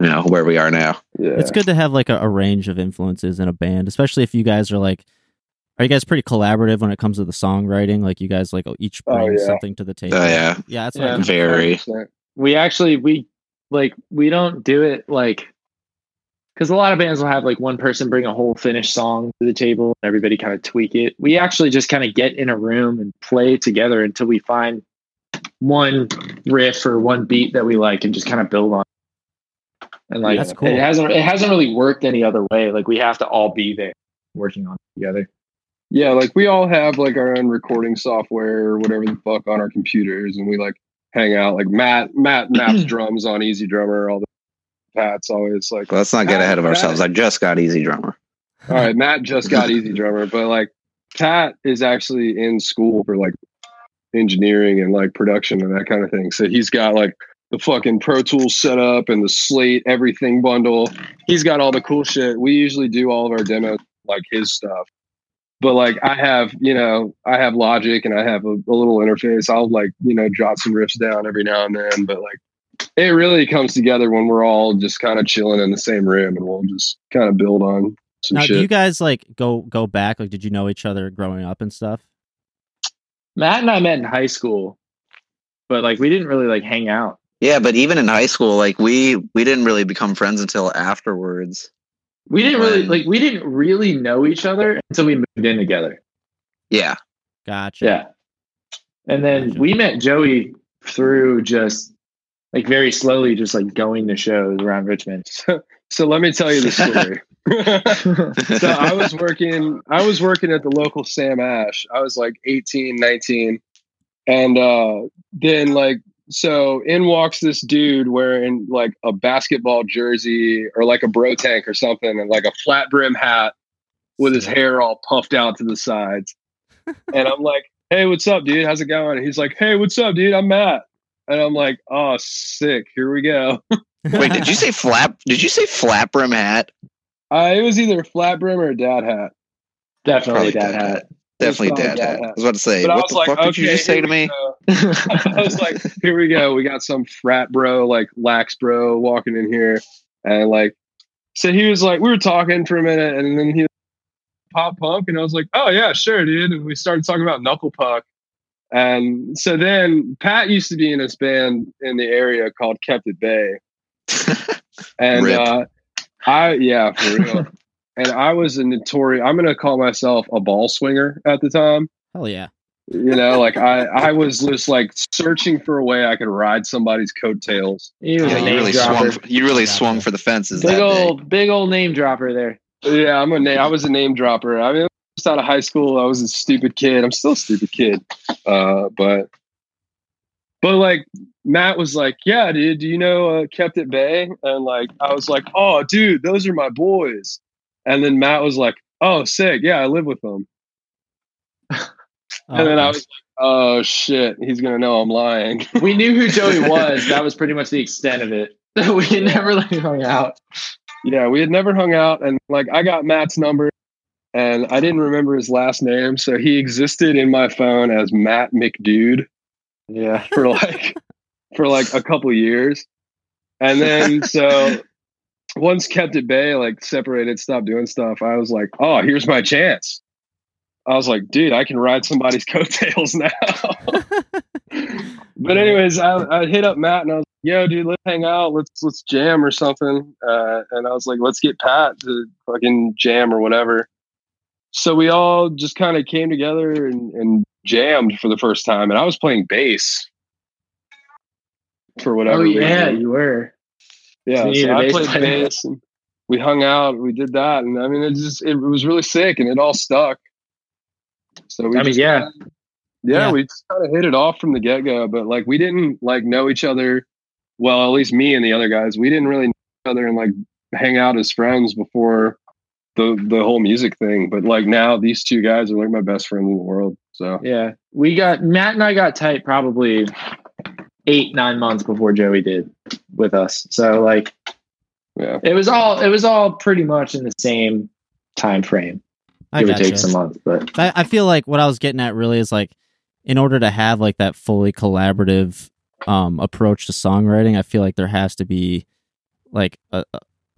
you know where we are now. Yeah. It's good to have like a, a range of influences in a band, especially if you guys are like. Are you guys pretty collaborative when it comes to the songwriting? Like you guys like each Oh, bring yeah. something to the table. Oh yeah, yeah, that's Yeah. very. we actually we like we don't do it like because a lot of bands will have like one person bring a whole finished song to the table and everybody kind of tweak it we actually just kind of get in a room and play together until we find one riff or one beat that we like and just kind of build on it. and like That's cool. it hasn't it hasn't really worked any other way like we have to all be there working on it together Yeah, like we all have like our own recording software or whatever the fuck on our computers, and we like hang out. Like Matt, Matt maps drums on EZdrummer. All the Pat's always like, Let's not get ahead of ourselves. I just got EZdrummer. all right, Matt just got EZdrummer, but like Pat is actually in school for like engineering and like production and that kind of thing. So he's got like the fucking Pro Tools setup and the Slate everything bundle. He's got all the cool shit. We usually do all of our demos like his stuff. But like I have, you know, I have Logic and I have a, a little interface. I'll like, you know, jot some riffs down every now and then. But like it really comes together when we're all just kind of chilling in the same room and we'll just kind of build on some shit. Now, shit. do you guys like go go back? Like, did you know each other growing up and stuff? matt and i met in high school but like we didn't really like hang out Yeah, but even in high school, like we we didn't really become friends until afterwards. we didn't really like we didn't really know each other until we moved in together Yeah, Gotcha. Yeah. And then we met Joey through just like very slowly, just like going to shows around Richmond. So so let me tell you the story. so I was working I was working at the local Sam Ash. I was like 18, 19. And uh then like so in walks this dude wearing like a basketball jersey or like a bro tank or something and like a flat brim hat with his hair all puffed out to the sides. And I'm like, "Hey, what's up, dude? How's it going?" And he's like, "Hey, what's up, dude? I'm Matt." And I'm like, "Oh, sick. Here we go." Wait, did you say flap? Did you say flap brim hat? Uh, it was either a flat brim or dad hat. Definitely Probably that dad hat. Definitely dad dad hat. I was about to say, But what the like, fuck okay, did you just say to me? I was like, here we go. We got some frat bro, like lax bro, walking in here, and like, so he was like, we were talking for a minute, and then he pop punk, and I was like, oh yeah, sure, dude. And we started talking about knuckle puck, and so then Pat used to be in this band in the area called Kept at Bay, and Rip. uh, I yeah, for real. and I was a notorious. I'm gonna call myself a ball swinger at the time Hell yeah. you know like i i was just like searching for a way i could ride somebody's coattails He Yeah, you really dropper. swung. You really Gotcha. swung for the fences. Big that day. old, big old name dropper there. yeah i'm a name i was a name dropper i mean just out of high school i was a stupid kid. I'm still a stupid kid. Uh but but like matt was like yeah dude do you know uh, kept at bay? And like i was like oh dude those are my boys. And then matt was like oh sick. Yeah i live with them. And then i was like oh shit. He's gonna know i'm lying. We knew who Joey was. That was pretty much the extent of it. we had never like hung out. Yeah, we had never hung out, and like I got Matt's number, and I didn't remember his last name, so he existed in my phone as Matt McDude Yeah. for like for like a couple years, and then so once kept at bay, like separated, stopped doing stuff. I was like, oh, here's my chance. I was like, dude, I can ride somebody's coattails now. but anyways, I, I hit up Matt and I was like, yo, dude, let's hang out. Let's let's jam or something. Uh, and I was like, let's get Pat to fucking jam or whatever. So we all just kind of came together and, and jammed for the first time. And I was playing bass for whatever Oh yeah, reason. you were. Yeah, So so I played player. bass and we hung out. We did that, and I mean, it just it was really sick, and it all stuck. So we I mean, yeah. kinda- yeah, Yeah. we just kind of hit it off from the get go. But like, we didn't like know each other. Well, at least me and the other guys, we didn't really know each other and like hang out as friends before the the whole music thing. But like now, these two guys are like my best friends in the world. So Yeah. We got Matt and I got tight probably eight, nine months before Joey did with us. So like yeah, it was all it was all pretty much in the same time frame. I Give or gotcha. take some months. But I, I feel like what I was getting at really is like, in order to have like that fully collaborative um approach to songwriting, I feel like there has to be like a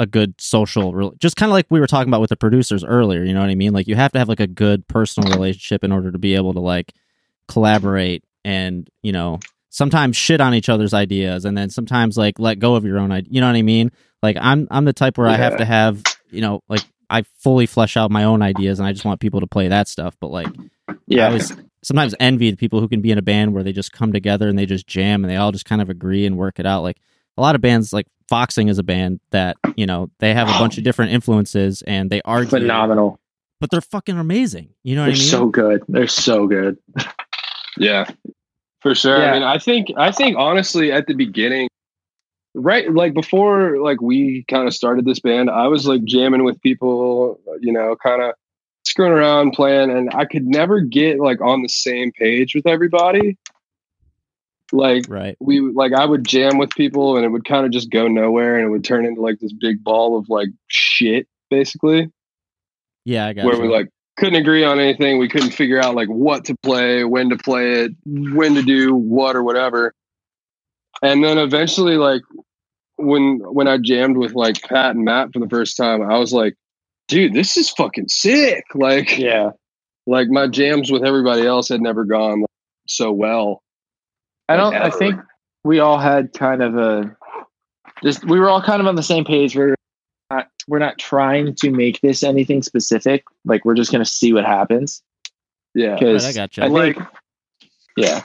a- good social rel- just kind of like we were talking about with the producers earlier you know what i mean like you have to have like a good personal relationship in order to be able to like collaborate and you know sometimes shit on each other's ideas and then sometimes like let go of your own idea you know what i mean like i'm i'm the type where i have to have you know like i fully flesh out my own ideas and i just want people to play that stuff but like yeah I Yeah. always sometimes envy the people who can be in a band where they just come together and they just jam and they all just kind of agree and work it out. Like a lot of bands, like Foxing is a band that you know they have a bunch of different influences and they are Phenomenal. but they're fucking amazing. You know what I mean? They're I mean? so good. They're so good. Yeah, for sure. Yeah. I mean, I think I think honestly at the beginning, right, like before, like we kind of started this band, I was like jamming with people, you know, kind of screwing around, playing, and I could never get like on the same page with everybody. Like right. we like I would jam with people, and it would kind of just go nowhere, and it would turn into like this big ball of like shit, basically Yeah, I got where you. we like couldn't agree on anything. We couldn't figure out like what to play, when to play it, when to do what or whatever. And then eventually, like when when I jammed with like Pat and Matt for the first time, I was like, dude, this is fucking sick. Like Yeah. like my jams with everybody else had never gone like, so well. I don't. I think we all had kind of a just. We were all kind of on the same page. We're not. We're not trying to make this anything specific. Like we're just gonna see what happens. Yeah. Because Right, I gotcha. I like. Yeah.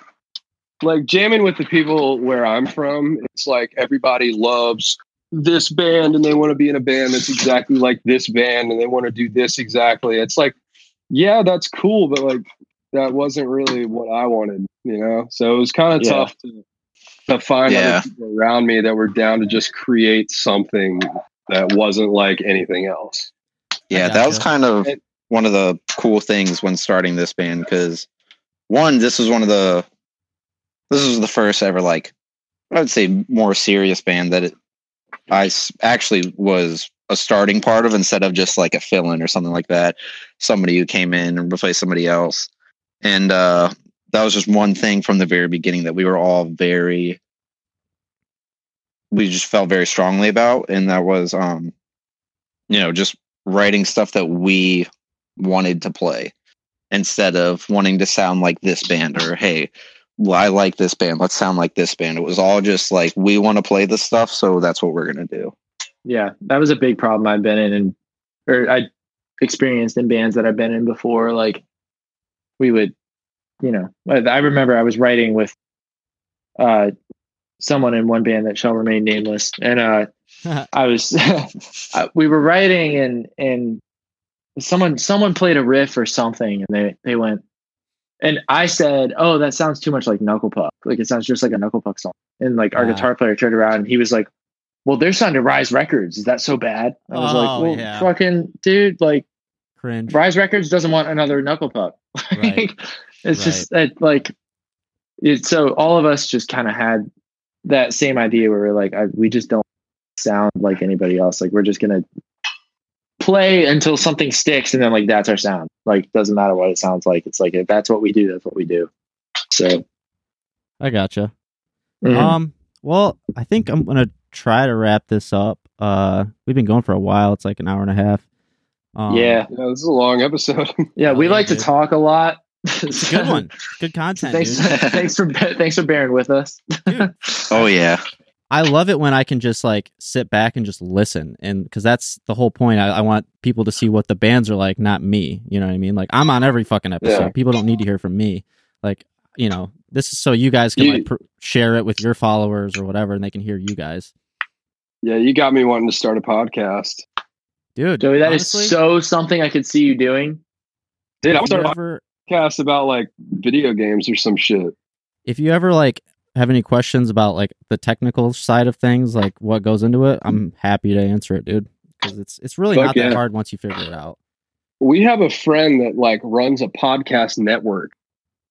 like jamming with the people where I'm from, it's like everybody loves this band and they want to be in a band that's exactly like this band and they want to do this exactly. It's like, yeah, that's cool, but like that wasn't really what I wanted, you know? So it was kind of Yeah. tough to, to find Yeah. other people around me that were down to just create something that wasn't like anything else. Yeah, that was kind of It- one of the cool things when starting this band because one, this was one of the this was the first ever like I would say more serious band that it, I actually was a starting part of instead of just like a fill-in or something like that. Somebody who came in and replaced somebody else, and uh, that was just one thing from the very beginning that we were all very we just felt very strongly about and that was um you know just writing stuff that we wanted to play instead of wanting to sound like this band or hey well, I like this band let's sound like this band it was all just like we want to play this stuff so that's what we're going to do Yeah. That was a big problem I've been in, and or I experienced in bands that I've been in before. Like we would, you know, I I remember I was writing with uh someone in one band that shall remain nameless, and uh I was we were writing and and someone someone played a riff or something and they they went and I said, "Oh, that sounds too much like Knuckle Puck. Like it sounds just like a Knuckle Puck song." And like our Ah. guitar player turned around and he was like, "Well, they're signed to Rise Records. Is that so bad?" I was Oh, like, "Well, yeah. fucking dude, like Cringe. Rise Records doesn't want another Knuckle Puck. Right. it's just that like it. So all of us just kind of had that same idea where we're like, I, we just don't sound like anybody else. Like we're just gonna play until something sticks, and then like that's our sound. Like doesn't matter what it sounds like. It's like if that's what we do, that's what we do. So I gotcha. mhm. Um, well, I think I'm gonna try to wrap this up. Uh, we've been going for a while. It's like an hour and a half. Um, yeah, Yeah, this is a long episode. yeah, we yeah, like to talk a lot. it's a good one. Good content, thanks, dude. thanks for thanks for bearing with us. oh yeah I love it when I can just like sit back and just listen, and because that's the whole point. I, I want people to see what the bands are like, not me. You know what I mean? Like I'm on every fucking episode. Yeah. People don't need to hear from me. Like you know, this is so you guys can You- like pr- share it with your followers or whatever, and they can hear you guys. yeah, you got me wanting to start a podcast. Dude, Joey, that is honestly, so something I could see you doing. Dude, I if want you to start a ever podcast about like video games or some shit. if you ever like have any questions about like the technical side of things, like what goes into it, I'm happy to answer it, dude. Because it's it's really Fuck not that hard once you figure it out. We have a friend that like runs a podcast network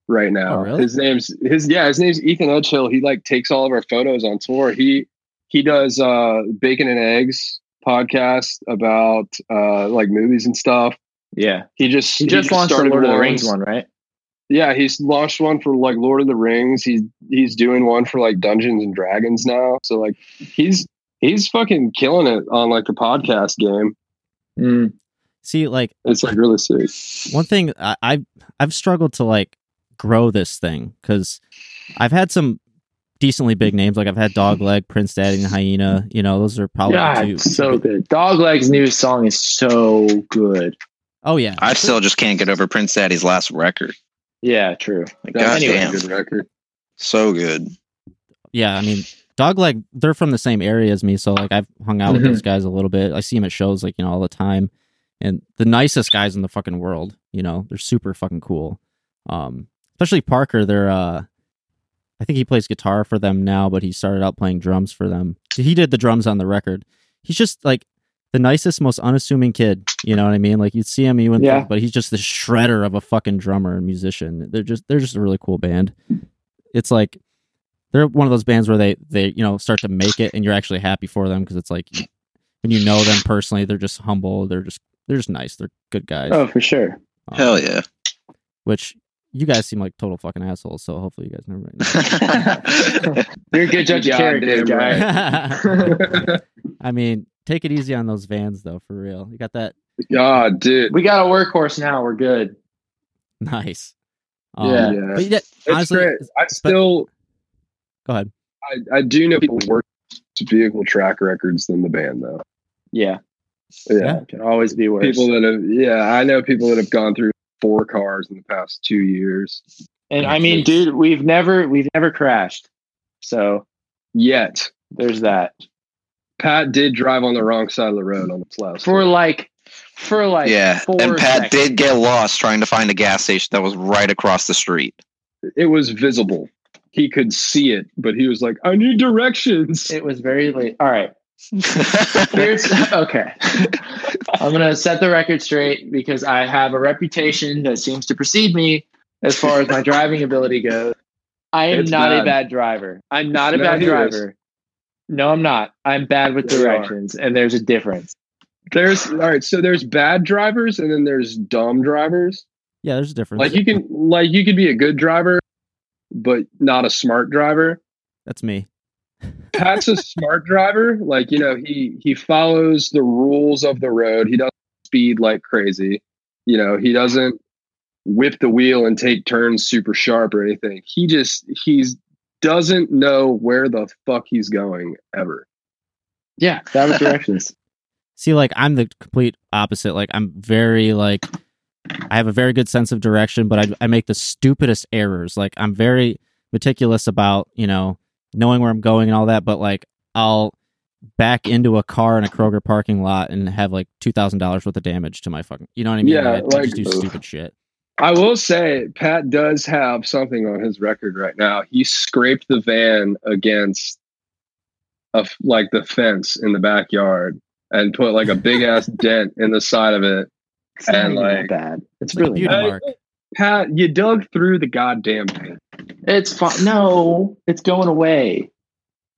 right now. Oh, really? His name's his yeah, his name's Ethan Edgehill. He like takes all of our photos on tour. He he does uh bacon and eggs podcast about uh like movies and stuff. Yeah, He just he just launched the Lord of the. Rings one, right? Yeah, he's launched one for like Lord of the Rings. He's he's doing one for like Dungeons and Dragons now. So like he's He's fucking killing it on like the podcast game. Mm. See, like It's like really sick. one thing I, I've I've struggled to like grow this thing because I've had some decently big names. Like I've had Dogleg, Prince Daddy, and Hyena. You know, those are probably the God, two. so good. Dogleg's new song is so good. Oh yeah, I still just can't get over Prince Daddy's last record. Yeah, true. Like, God anyway, damn, good record. so good. yeah. I mean, Dogleg, they're from the same area as me, so like I've hung out with Mhm. those guys a little bit. I see them at shows like you know all the time, and the nicest guys in the fucking world. You know, they're super fucking cool. Um, especially Parker. They're uh, I think he plays guitar for them now, but he started out playing drums for them. He did the drums on the record. He's just like the nicest, most unassuming kid. You know what I mean? Like you'd see him, you wouldn't Yeah. think, but he's just the shredder of a fucking drummer and musician. They're just they're just a really cool band. It's like they're one of those bands where they they you know start to make it, and you're actually happy for them because it's like when you know them personally, they're just humble. They're just they're just nice. They're good guys. Oh, for sure. Um, Hell yeah. Which you guys seem like total fucking assholes. So hopefully you guys never. Know. You're a good judge of character, guy. right. I mean, take it easy on those vans, though. For real, you got that God, dude. we got a workhorse now. We're good. nice. Yeah. Um, yeah. but yeah, It's honestly, great. I still, go ahead. I, I do know people work vehicle track records than the band, though. Yeah, Yeah. can always be worse. People that have, yeah, I know people that have gone through four cars in the past two years. and I mean, please. dude, we've never we've never crashed. So Yet, there's that. Pat did drive on the wrong side of the road on the last For like for like yeah. four And Pat seconds. did get lost trying to find a gas station that was right across the street. It was visible. He could see it, but he was like, I need directions. It was very late. All right. Here's okay. I'm gonna set the record straight because I have a reputation that seems to precede me as far as my driving ability goes. I am It's not a bad. bad driver. I'm not a bad he is. driver. No, I'm not. I'm bad with Yeah, you are. directions, and there's a difference. There's all right, so there's bad drivers and then there's dumb drivers. Yeah, there's a difference. Like you can like you could be a good driver, but not a smart driver. That's me. Pat's a smart driver. Like, you know, he he follows the rules of the road. He doesn't speed like crazy. You know, he doesn't whip the wheel and take turns super sharp or anything. He just he's doesn't know where the fuck he's going ever. Yeah, bad with directions. See, like I'm the complete opposite. Like I'm very like I have a very good sense of direction, but I, I make the stupidest errors. Like I'm very meticulous about you know knowing where I'm going and all that. But like I'll back into a car in a Kroger parking lot and have like two thousand dollars worth of damage to my fucking. You know what I mean? Yeah, I, I like- just do stupid shit. I will say Pat does have something on his record right now. He scraped the van against a like the fence in the backyard and put like a big ass dent in the side of it. It's And, like- that bad. It's It's like really beauty not. mark. Pat, you dug through the goddamn thing. It's fine. No, it's going away.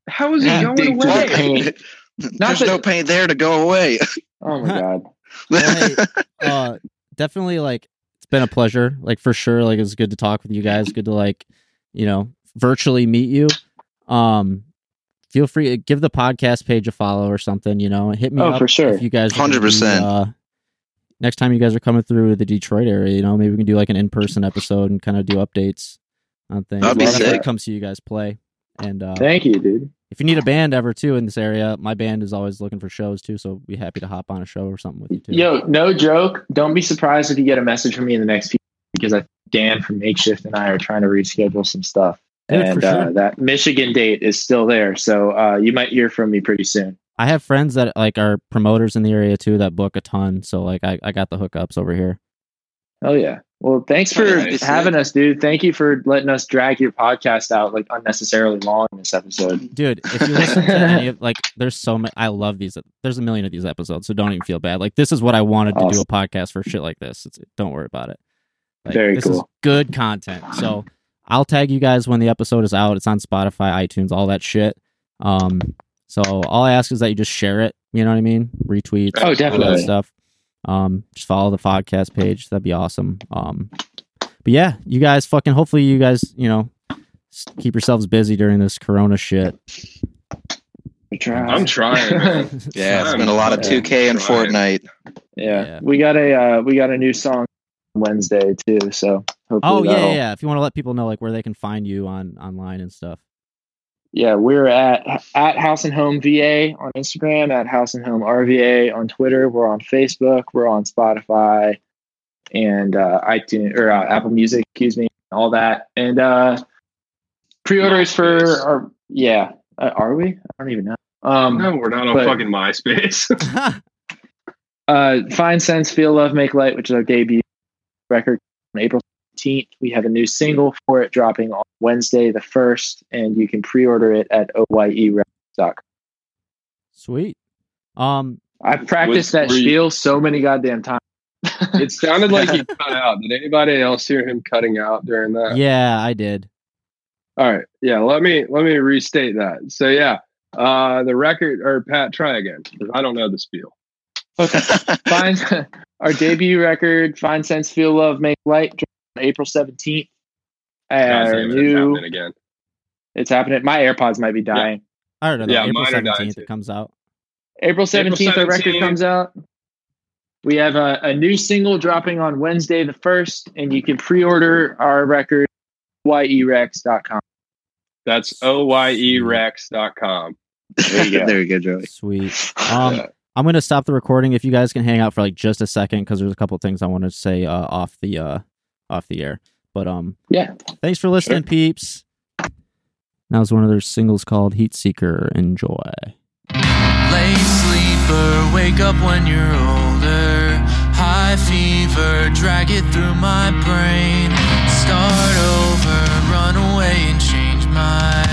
How is it going dig through the away? paint. There's that- no paint there to go away. Oh my god. Well, hey, uh, definitely like it's been a pleasure. Like for sure, like it's good to talk with you guys. Good to like, you know, virtually meet you. Um, feel free to give the podcast page a follow or something. You know, hit me Oh, up for sure. if you guys are gonna 100%. be, Uh, next time you guys are coming through the Detroit area, you know, maybe we can do like an in person episode and kind of do updates on things. That'd be I'll sick. come see you guys play. And uh, Thank you, dude. if you need a band ever too in this area, my band is always looking for shows too. So be happy to hop on a show or something with you too. Yo, no joke. Don't be surprised if you get a message from me in the next few because I Dan from Makeshift and I are trying to reschedule some stuff. Dude, and sure. uh, that Michigan date is still there. So uh, you might hear from me pretty soon. I have friends that like are promoters in the area too that book a ton. So like I, I got the hookups over here. Oh yeah. Well, thanks for Nice. having us, dude. Thank you for letting us drag your podcast out like unnecessarily long in this episode. Dude, if you listen to any of like there's so many I love these there's a million of these episodes, so don't even feel bad. Like this is what I wanted to do a podcast for shit like this. It's, don't worry about it. Like, Very this is cool. good content. So I'll tag you guys when the episode is out. It's on Spotify, iTunes, all that shit. Um so all I ask is that you just share it, you know what I mean? Retweet, Oh, all that definitely. stuff. Um, just follow the podcast page. That'd be awesome. Um, but yeah, you guys fucking. Hopefully, you guys, you know, keep yourselves busy during this Corona shit. Try. I'm trying. Man. Yeah, it's I'm been a lot of 2K and Fortnite. yeah. Yeah. we got a uh, we got a new song Wednesday too. So hopefully Oh yeah, yeah, yeah. If you want to let people know like where they can find you on online and stuff. Yeah, we're at at House and Home VA on Instagram, at House and Home RVA on Twitter. We're on Facebook. We're on Spotify and uh, iTunes or uh, Apple Music. Excuse me, all that. And uh, pre-orders for MySpace. our yeah, uh, are we? I don't even know. Um, no, we're not on But- fucking MySpace. uh, Find Sense, Feel Love, Make Light, which is our debut record on April 15th. We have a new single for it dropping on Wednesday the 1st, and you can pre-order it at oyerecords.com. Sweet. Um, I've practiced that were you- spiel so many goddamn times. it sounded like he cut out. Did anybody else hear him cutting out during that? yeah, I did. All right. Yeah. Let me let me restate that. So yeah, uh, the record or Pat, try again. 'cause I don't know the spiel. Okay. Fine. our debut record, Fine Sense, Feel Love, Make Light, dropped on April 17th. God Our damn it, it's new, happening again. it's happening. My AirPods might be dying. I don't know. Yeah, April mine are dying, seventeenth too. it comes out. April 17th, our record comes out. We have a, a new single dropping on Wednesday the 1st, and you can pre order our record yerex.com. That's oyerex.com. There you go. there you go, Joey. Sweet. Um, Yeah. I'm gonna stop the recording if you guys can hang out for like just a second because there's a couple things I want to say uh, off the uh, off the air. But um, Yeah. thanks for listening, peeps. That was one of their singles called Heat Seeker. Enjoy. Late sleeper, wake up when you're older. High fever, drag it through my brain. Start over, run away and change my